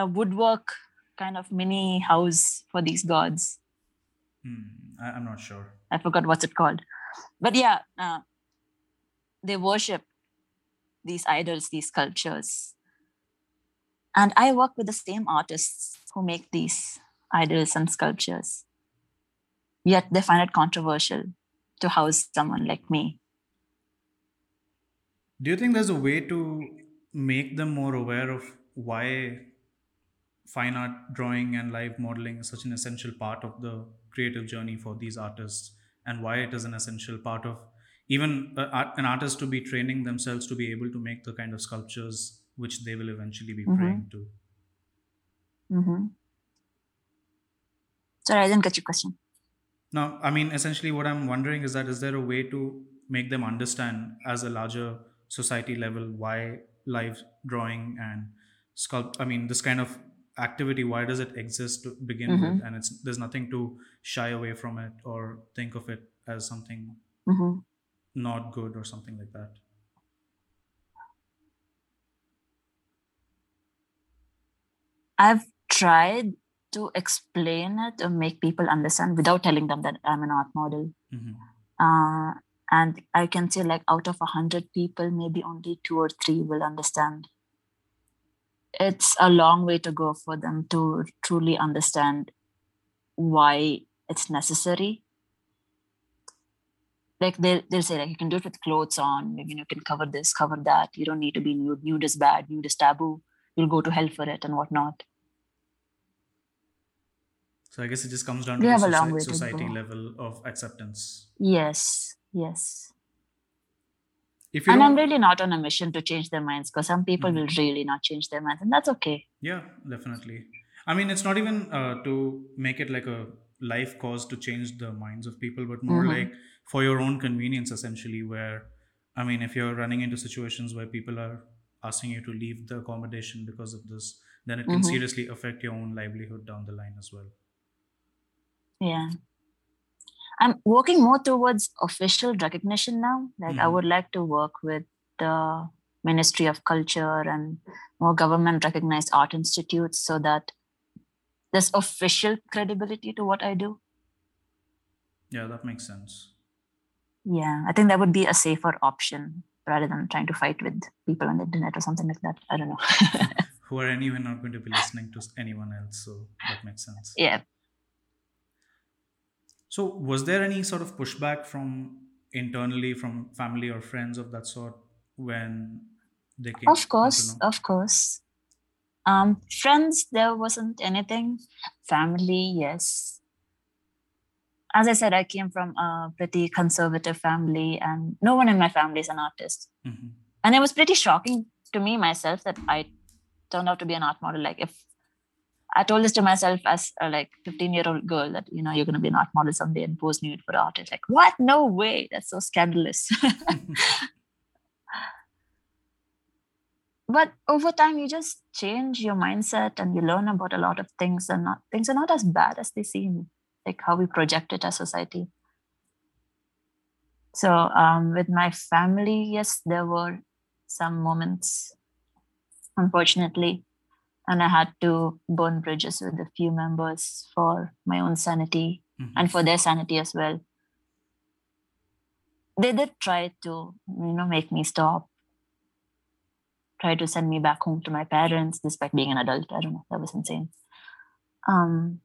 uh, woodwork kind of mini house for these gods. Hmm, I, I'm not sure. I forgot what's it called. But yeah, uh, they worship these idols, these sculptures. And I work with the same artists who make these idols and sculptures. Yet they find it controversial to house someone like me. Do you think there's a way to make them more aware of why fine art drawing and live modeling is such an essential part of the creative journey for these artists and why it is an essential part of even a, an artist to be training themselves to be able to make the kind of sculptures which they will eventually be Mhm. praying to hmm Sorry, I didn't get your question. now i mean essentially what i'm wondering is that is there a way to make them understand as a larger society level why live drawing and sculpt i mean this kind of activity why does it exist to begin mm-hmm. with and it's there's nothing to shy away from it or think of it as something mm-hmm. not good or something like that i've tried to explain it or make people understand without telling them that i'm an art model mm-hmm. uh, and I can say, like, out of a hundred people, maybe only two or three will understand. It's a long way to go for them to truly understand why it's necessary. Like they they'll say, like you can do it with clothes on. You know, you can cover this, cover that. You don't need to be nude. Nude is bad. Nude is taboo. You'll go to hell for it and whatnot. So I guess it just comes down We to the a long soci- society level of acceptance. Yes, yes. If you and I'm really not on a mission to change their minds because some people Mhm. will really not change their minds, and that's okay. Yeah, definitely. I mean, it's not even uh, to make it like a life cause to change the minds of people, but more Mhm. like for your own convenience, essentially. Where, I mean, if you're running into situations where people are asking you to leave the accommodation because of this, then it can Mhm. seriously affect your own livelihood down the line as well. Yeah. I'm working more towards official recognition now. Like I Mhm. would like to work with the Ministry of Culture and more government recognized art institutes so that there's official credibility to what I do. Yeah, that makes sense. Yeah, I think that would be a safer option rather than trying to fight with people on the internet or something like that. I don't know. [laughs] Who are anyway not going to be listening to anyone else, so that makes sense. yeah. So, was there any sort of pushback from internally, from family or friends of that sort, when they came? Of course, of course. Um, friends, there wasn't anything. Family, yes. As I said, I came from a pretty conservative family, and no one in my family is an artist. hmm And it was pretty shocking to me myself that I turned out to be an art model. Like, if I told this to myself as a like 15 year old girl that you know you're going to be an art model someday and pose nude for art, it's like, what? No way! That's so scandalous. [laughs] but over time you just change your mindset and you learn about a lot of things and not things are not as bad as they seem like how we project it as society so um, with my family yes there were some moments unfortunately and i had to burn bridges with a few members for my own sanity Mhm. and for their sanity as well. They did try to you know make me stop. Try to send me back home to my parents despite being an adult. I don't know that was insane. Um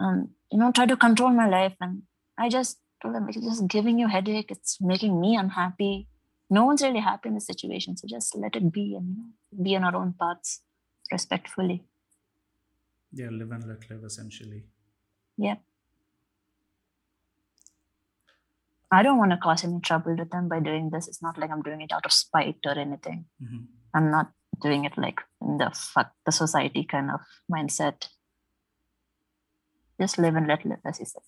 um you know try to control my life and i just told them it's just giving you headache. It's making me unhappy no one's really happy in this situation so just let it be and you know, be on our own paths respectfully Yeah, live and let live, essentially. Yep. I don't want to cause any trouble to them by doing this. It's not like I'm doing it out of spite or anything. hmm I'm not doing it like in the fuck the society kind of mindset. Just live and let live, as you said.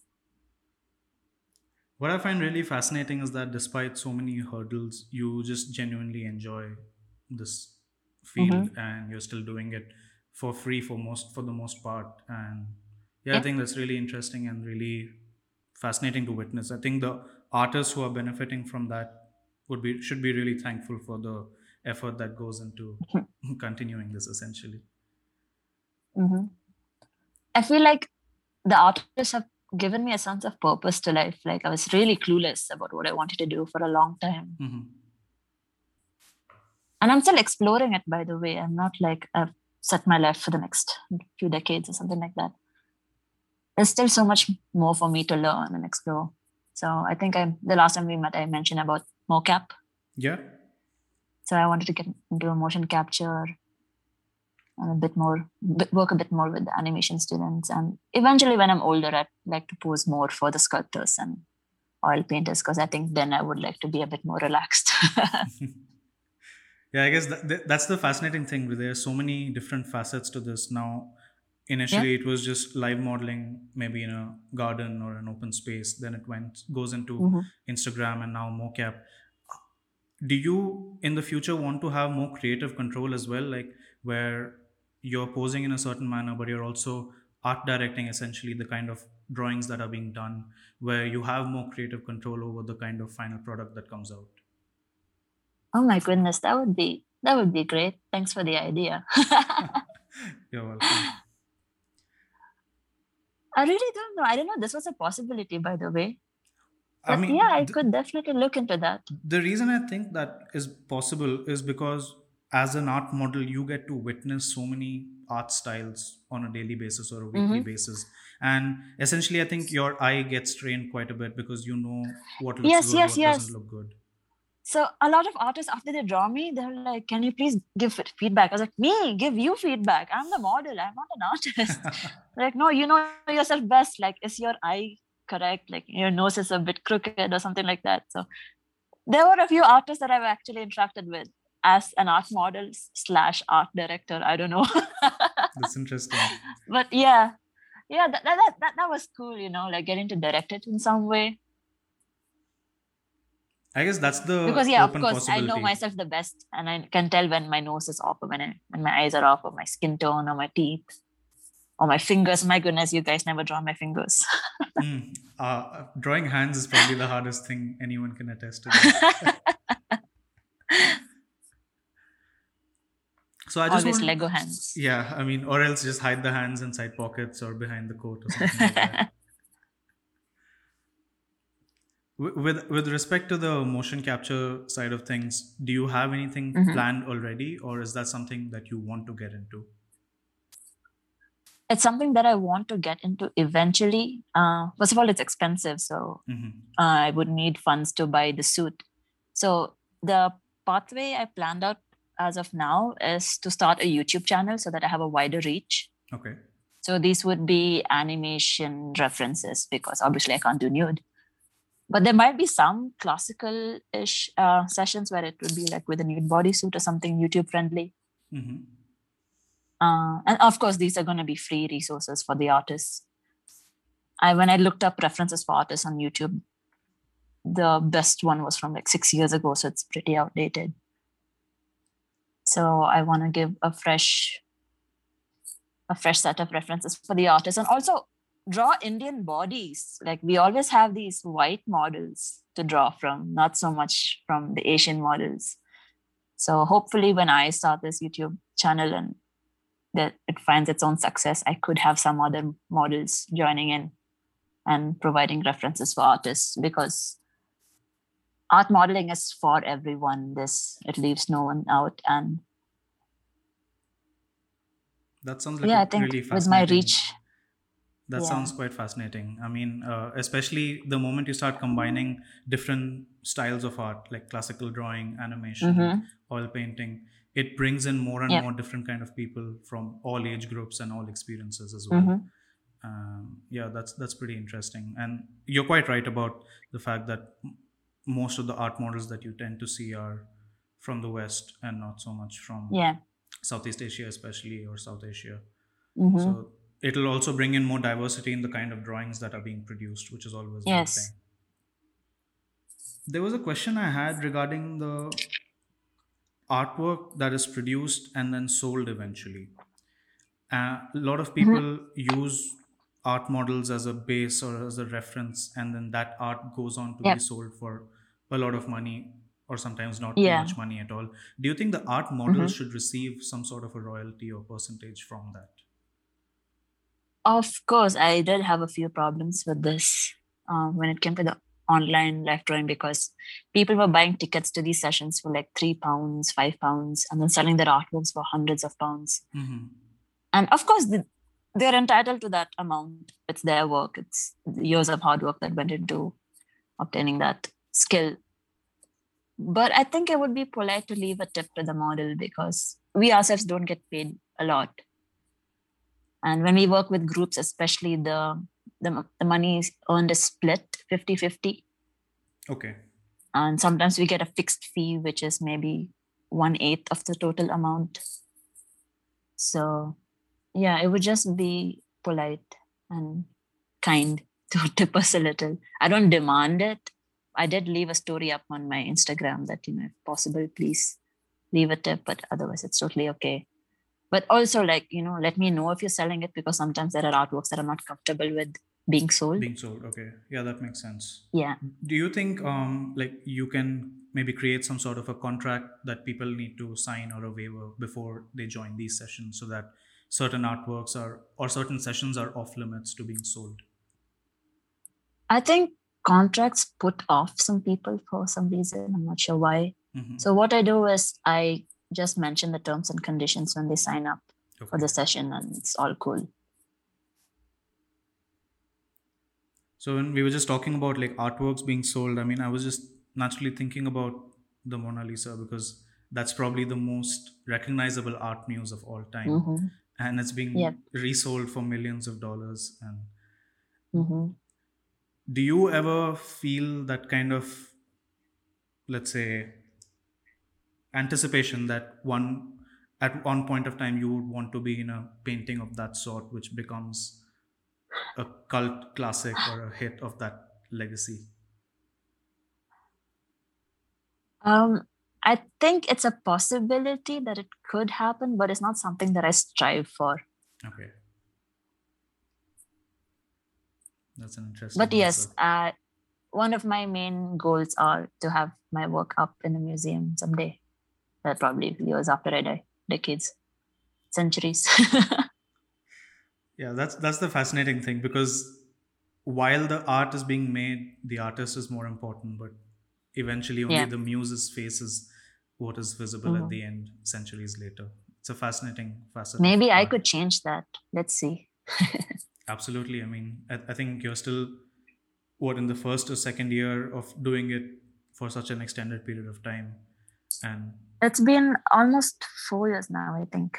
What I find really fascinating is that despite so many hurdles, you just genuinely enjoy this field and you're still doing it for free for most for the most part. And yeah, I think that's really interesting and really fascinating to witness. I think the artists who are benefiting from that would be should be really thankful for the effort that goes into [laughs] continuing this essentially. hmm I feel like the artists have given me a sense of purpose to life. Like I was really clueless about what I wanted to do for a long time. hmm and I'm still exploring it. By the way, I'm not like I've set my life for the next few decades or something like that. There's still so much more for me to learn and explore. So I think I the last time we met, I mentioned about mocap. Yeah. So I wanted to get into a motion capture a bit more work a bit more with the animation students. And eventually, when I'm older, I'd like to pose more for the sculptors and oil painters because I think then I would like to be a bit more relaxed. [laughs] yeah i guess that, that- that's the fascinating thing there are so many different facets to this now initially it was just live modeling maybe in a garden or an open space then it went goes into Mhm. instagram and now mocap do you in the future want to have more creative control as well like where you're posing in a certain manner but you're also art directing essentially the kind of drawings that are being done where you have more creative control over the kind of final product that comes out Oh my goodness, that would be that would be great. Thanks for the idea. [laughs] You're welcome. I really don't know. I don't know this was a possibility, by the way. I But mean, yeah, I th- could definitely look into that. the reason I think that is possible is because as an art model, you get to witness so many art styles on a daily basis or a weekly Mhm. basis. And essentially, I think your eye gets trained quite a bit because you know what looks Yes, good, yes, what yes. doesn't look good. So a lot of artists, after they draw me, they're like, "Can you please give feedback?" I was like, "Me, give you feedback. I'm the model. I'm not an artist." [laughs] like, no, you know yourself best. Like, is your eye correct? Like, your nose is a bit crooked or something like that. So there were a few artists that I've actually interacted with as an art model slash art director. I don't know. [laughs] That's interesting. but yeah yeah that, that, that, that, was cool you know like getting to direct it in some way I guess that's the because yeah of course i know myself the best and i can tell when my nose is off or when, I, when my eyes are off or my skin tone or my teeth or my fingers my goodness you guys never draw my fingers Mm. Uh, drawing hands is probably the hardest thing anyone can attest to. [laughs] [laughs] that. So I just always want, lego hands Yeah, I mean, or else just hide the hands inside pockets or behind the coat or something like that. [laughs] With with respect to the motion capture side of things, do you have anything Mhm. planned already, or is that something that you want to get into? it's something that i want to get into eventually uh, first of all it's expensive so hmm I would need funds to buy the suit. So the pathway I planned out as of now is to start a YouTube channel so that I have a wider reach. Okay. So these would be animation references because obviously I can't do nude. But there might be some classical-ish uh, sessions where it would be like with a nude bodysuit or something YouTube friendly. hmm Uh, and of course, these are going to be free resources for the artists. I when I looked up references for artists on YouTube, the best one was from like six years ago, so it's pretty outdated. So I want to give a fresh, a fresh set of references for the artists, and also draw Indian bodies. Like we always have these white models to draw from, not so much from the Asian models. So hopefully, when I start this YouTube channel and that it finds its own success, I could have some other models joining in and providing references for artists because art modeling is for everyone. This it leaves no one out, and That sounds like yeah, I think really with my reach, That Yeah. sounds quite fascinating. I mean, uh, especially the moment you start combining different styles of art, like classical drawing, animation, Mhm. oil painting, it brings in more and Yep. more different kind of people from all age groups and all experiences as well. Mhm. Um, yeah, that's that's pretty interesting. And you're quite right about the fact that most of the art models that you tend to see are from the West and not so much from yeah, Southeast Asia, especially or South Asia. Mhm. So it'll also bring in more diversity in the kind of drawings that are being produced, which is always a good Yes. thing. There was a question I had regarding the artwork that is produced and then sold eventually. Uh, a lot of people use art models as a base or as a reference, and then that art goes on to Yep. be sold for a lot of money or sometimes not Yeah. much money at all. Do you think the art models should receive some sort of a royalty or percentage from that? Of course, I did have a few problems with this um, when it came to the online live drawing because people were buying tickets to these sessions for like three pounds, five pounds, and then selling their artworks for hundreds of pounds. hmm And of course, th- they're entitled to that amount. It's their work. It's years of hard work that went into obtaining that skill. But I think it would be polite to leave a tip to the model because we ourselves don't get paid a lot. And when we work with groups, especially the the, the money is earned is split 50 50. Okay. And sometimes we get a fixed fee, which is maybe one eighth of the total amount. So, yeah, it would just be polite and kind [laughs] to tip us a little. I don't demand it. I did leave a story up on my Instagram that, you know, if possible, please leave a tip, but otherwise it's totally okay. But also, like, you know, let me know if you're selling it because sometimes there are artworks that I'm not comfortable with being sold. Being sold. Okay. Yeah, that makes sense. yeah. Do you think um like you can maybe create some sort of a contract that people need to sign or a waiver before they join these sessions so that certain artworks are or certain sessions are off limits to being sold? I think contracts put off some people for some reason. I'm not sure why. Mhm. So what I do is I just mention the terms and conditions when they sign up for the session, and it's all cool. So when we were just talking about like artworks being sold, I mean, I was just naturally thinking about the Mona Lisa because that's probably the most recognizable art muse of all time, hmm and it's being Yep. resold for millions of dollars. And hmm do you ever feel that kind of, let's say, anticipation that one at one point of time you would want to be in a painting of that sort, which becomes a cult classic or a hit of that legacy? Um, I think it's a possibility that it could happen, but it's not something that I strive for. Okay. That's an interesting. But yes, uh, one of my main goals are to have my work up in a museum someday. That probably years after I die, decades, centuries. [laughs] Yeah, that's that's the fascinating thing because while the art is being made, the artist is more important, but eventually only Yeah. the muse's face is what is visible at Mhm. the end centuries later. It's a fascinating facet. Maybe I could change that. Let's see. [laughs] Absolutely. I mean, I, I think you're still what in the first or second year of doing it for such an extended period of time. And It's been almost four years now, I think.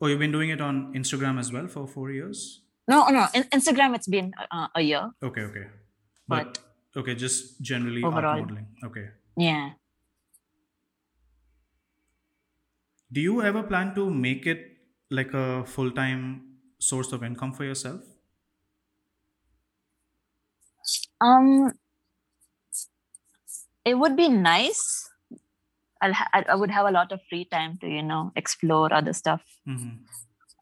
oh, you've been doing it on Instagram as well for four years? No, no. In- Instagram, it's been uh, a year. Okay, okay. But, okay, just generally Overall. modeling. Okay. Yeah. Do you ever plan to make it like a full time source of income for yourself? Um, it would be nice. I'll ha- I would have a lot of free time to you know explore other stuff, hmm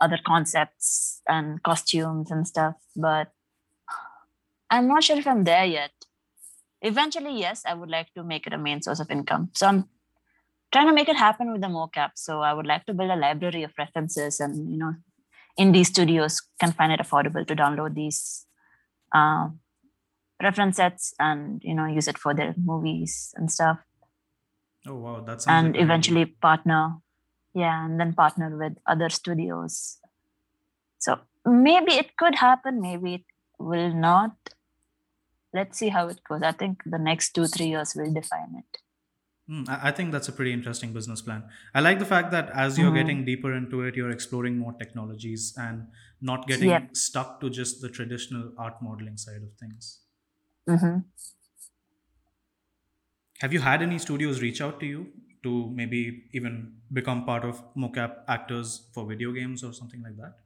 other concepts and costumes and stuff. But I'm not sure if I'm there yet. Eventually, yes, I would like to make it a main source of income. So I'm trying to make it happen with the mocap. So I would like to build a library of references, and you know, indie studios can find it affordable to download these uh, reference sets and you know use it for their movies and stuff, Oh wow, that's and eventually partner, yeah, and then partner with other studios. So maybe it could happen, maybe it will not. Let's see how it goes. I think the next two three years will define it. Mm, I think that's a pretty interesting business plan. I like the fact that as you're Mhm. getting deeper into it, you're exploring more technologies and not getting stuck to just the traditional art modeling side of things. hmm Have you had any studios reach out to you to maybe even become part of mocap actors for video games or something like that?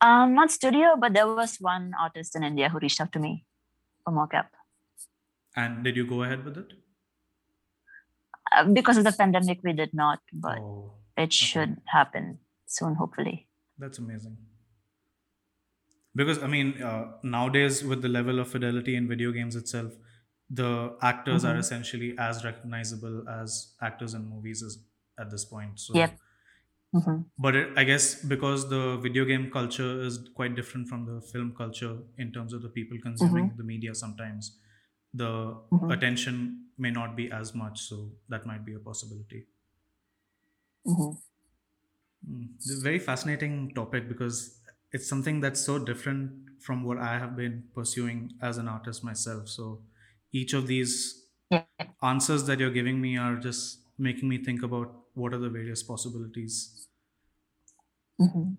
Um, not studio, but there was one artist in India who reached out to me for mocap. And did you go ahead with it? Uh, because of the pandemic, we did not, but oh, it should happen soon, hopefully. That's amazing. Because I mean, uh, nowadays with the level of fidelity in video games itself, the actors are Mhm. essentially as recognizable as actors in movies as, at this point. So, Yep. hmm but it, I guess because the video game culture is quite different from the film culture in terms of the people consuming the media, sometimes the Mhm. attention may not be as much. So that might be a possibility. hmm Mm, This is a very fascinating topic because it's something that's so different from what I have been pursuing as an artist myself. So each of these answers that you're giving me are just making me think about what are the various possibilities. hmm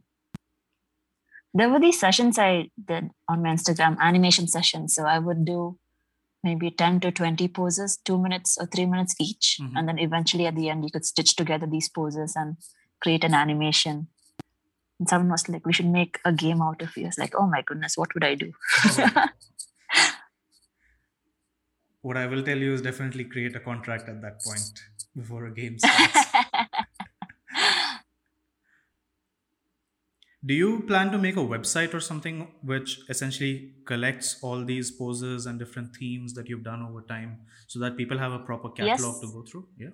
There were these sessions I did on my Instagram, animation sessions. So I would do maybe 10 to 20 poses, two minutes or three minutes each. Mhm. And then eventually at the end, you could stitch together these poses and create an animation. And someone was like, we should make a game out of it. I was like, oh my goodness, what would I do? [laughs] What I will tell you is definitely create a contract at that point before a game [laughs] starts. Do you plan to make a website or something which essentially collects all these poses and different themes that you've done over time so that people have a proper catalog Yes. to go through? Yeah.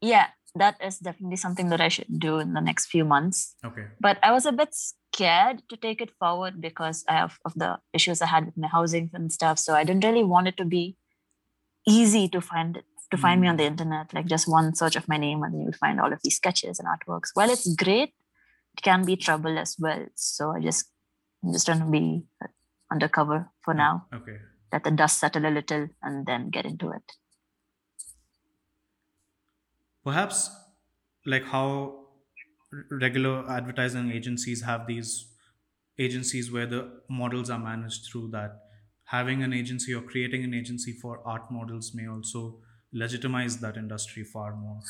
yeah that is definitely something that i should do in the next few months Okay. but i was a bit scared to take it forward because i have of the issues i had with my housing and stuff so i didn't really want it to be easy to find it to find me on hmm. the internet like just one search of my name and then you'll find all of these sketches and artworks while it's great it can be trouble as well so i just i'm just trying to be undercover for now Okay. let the dust settle a little and then get into it Perhaps like how regular advertising agencies have these agencies where the models are managed through that. Having an agency or creating an agency for art models may also legitimize that industry far more.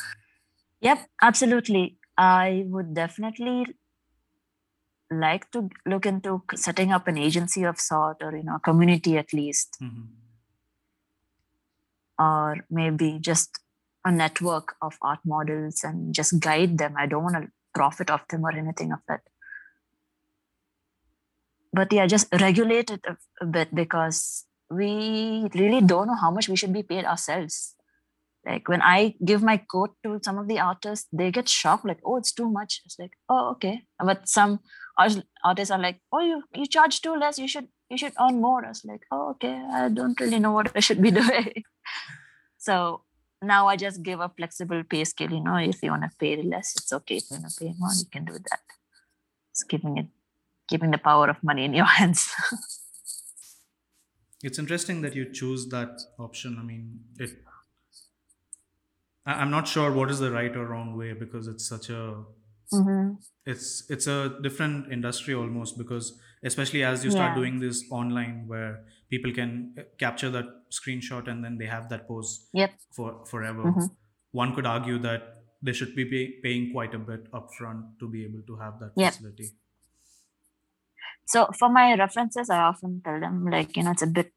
Yep, absolutely. I would definitely like to look into setting up an agency of sort or you know a community at least Mhm. or maybe just a network of art models and just guide them. I don't want to profit off them or anything of that. But yeah, just regulate it a, a bit because we really don't know how much we should be paid ourselves. Like when I give my quote to some of the artists, they get shocked, like, oh, it's too much. It's like, oh, okay. But some art- artists are like, oh, you you charge too less. You should you should earn more. I was like, oh, okay. I don't really know what I should be [laughs] doing. so now I just give a flexible pay scale. You know, if you want to pay less, it's okay. If you want to pay more, you can do that. It's keeping it, keeping the power of money in your [laughs] hands. It's interesting that you choose that option. I mean, it. I'm not sure what is the right or wrong way because it's such a hmm it's it's a different industry almost because especially as you start Yeah. doing this online where people can uh, capture that screenshot and then they have that pose Yep. for forever Mhm. one could argue that they should be pay, paying quite a bit upfront to be able to have that Yep. facility So for my references, I often tell them like, you know, it's a bit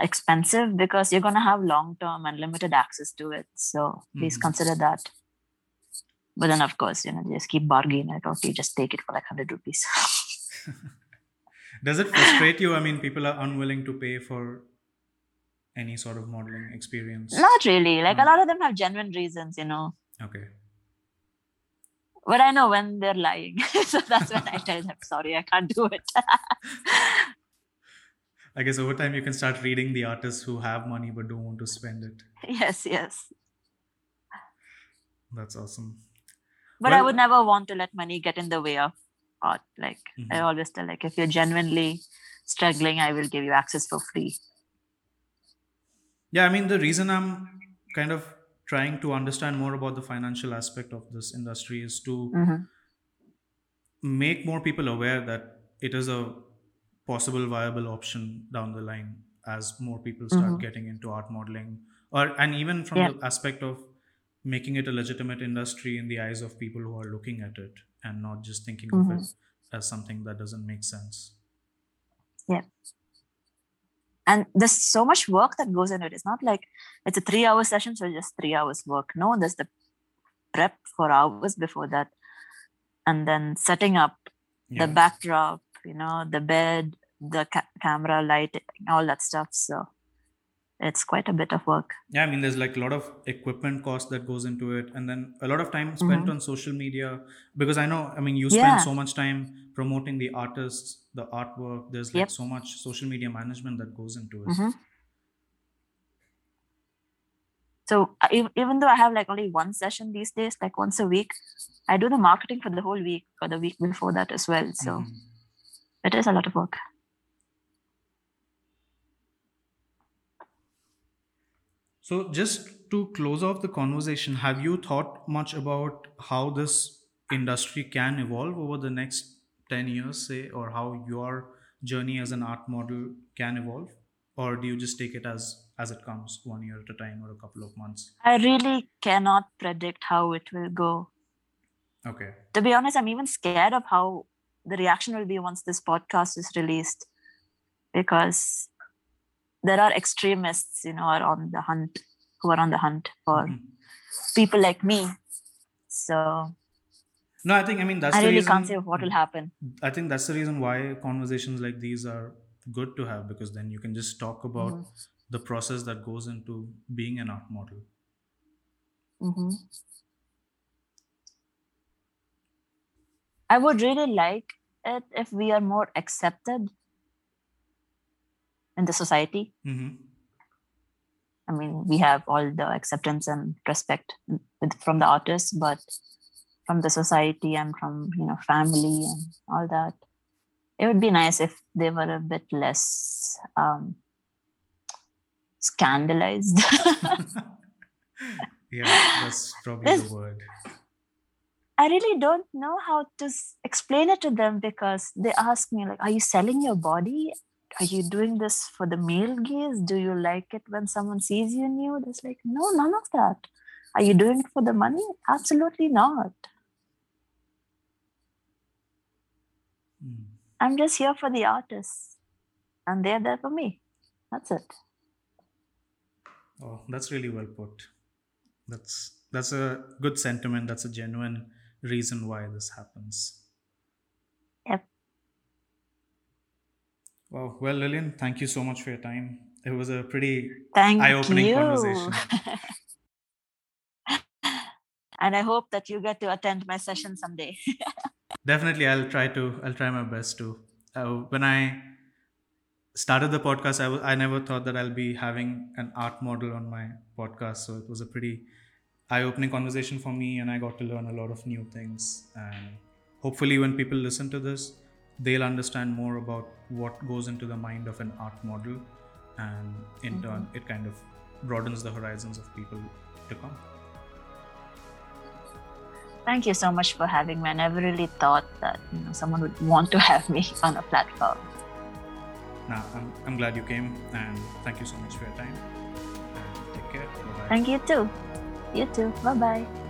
expensive because you're gonna have long term and limited access to it. So please Mhm. consider that. But then of course, you know, they just keep bargaining it, okay, just take it for like hundred rupees. [laughs] does it frustrate you i mean people are unwilling to pay for any sort of modeling experience Not really. Like a Mm. lot of them have genuine reasons, you know. okay But I know when they're lying. [laughs] so that's when I tell them, sorry, I can't do it. [laughs] i guess over time you can start reading the artists who have money but don't want to spend it yes, yes. that's awesome But I would never want to let money get in the way of art. Like I Mhm. always tell, like if you're genuinely struggling, I will give you access for free. Yeah, I mean, the reason I'm kind of trying to understand more about the financial aspect of this industry is to Mhm. make more people aware that it is a possible viable option down the line as more people start Mhm. getting into art modeling or and even from Yeah. the aspect of making it a legitimate industry in the eyes of people who are looking at it and not just thinking Mhm. of it as something that doesn't make sense Yeah. And there's so much work that goes into it. It's not like it's a three-hour session, so just three hours work. No, there's the prep for hours before that, and then setting up Yeah. the backdrop, you know, the bed, the ca- camera, light, all that stuff. So it's quite a bit of work. yeah i mean there's like a lot of equipment cost that goes into it and then a lot of time spent Mhm. on social media because i know i mean you spend Yeah. so much time promoting the artists the artwork there's like Yep. so much social media management that goes into it Mhm. So even though I have like only one session these days, like once a week, I do the marketing for the whole week or the week before that as well. So Mhm. it is a lot of work. So just to close off the conversation have you thought much about how this industry can evolve over the next 10 years say or how your journey as an art model can evolve? Or do you just take it as as it comes one year at a time or a couple of months? I really cannot predict how it will go. okay. To be honest, I'm even scared of how the reaction will be once this podcast is released because there are extremists, you know, are on the hunt, who are on the hunt for Mhm. people like me. So no i think i mean that's I really reason can't say what will happen. I think that's the reason why conversations like these are good to have because then you can just talk about Mhm. the process that goes into being an art model. hmm I would really like it if we are more accepted in the society. hmm I mean, we have all the acceptance and respect with, from the artists, but from the society and from you know family and all that, it would be nice if they were a bit less um, scandalized. [laughs] yeah, that's probably This- the word. I really don't know how to s- explain it to them because they ask me like, "Are you selling your body? Are you doing this for the male gaze? Do you like it when someone sees you nude?" It's like, no, none of that. Are you doing it for the money? Absolutely not. Mm. I'm just here for the artists, and they're there for me. That's it. Oh, that's really well put. That's that's a good sentiment. That's a genuine reason why this happens. Yep. Wow. Well, Lilian, thank you so much for your time. It was a pretty Thank eye-opening you. conversation. [laughs] and I hope that you get to attend my session someday. [laughs] Definitely, I'll try to. I'll try my best to. Uh, when I started the podcast, I wa- I never thought that I'll be having an art model on my podcast. So it was a pretty eye-opening conversation for me, and I got to learn a lot of new things. And hopefully, when people listen to this, they'll understand more about what goes into the mind of an art model, and in mm-hmm. turn, it kind of broadens the horizons of people to come. Thank you so much for having me. I never really thought that you know someone would want to have me [laughs] on a platform. Now, I'm, I'm glad you came, and thank you so much for your time. And take care. Bye bye. Thank you too. You too. Bye bye.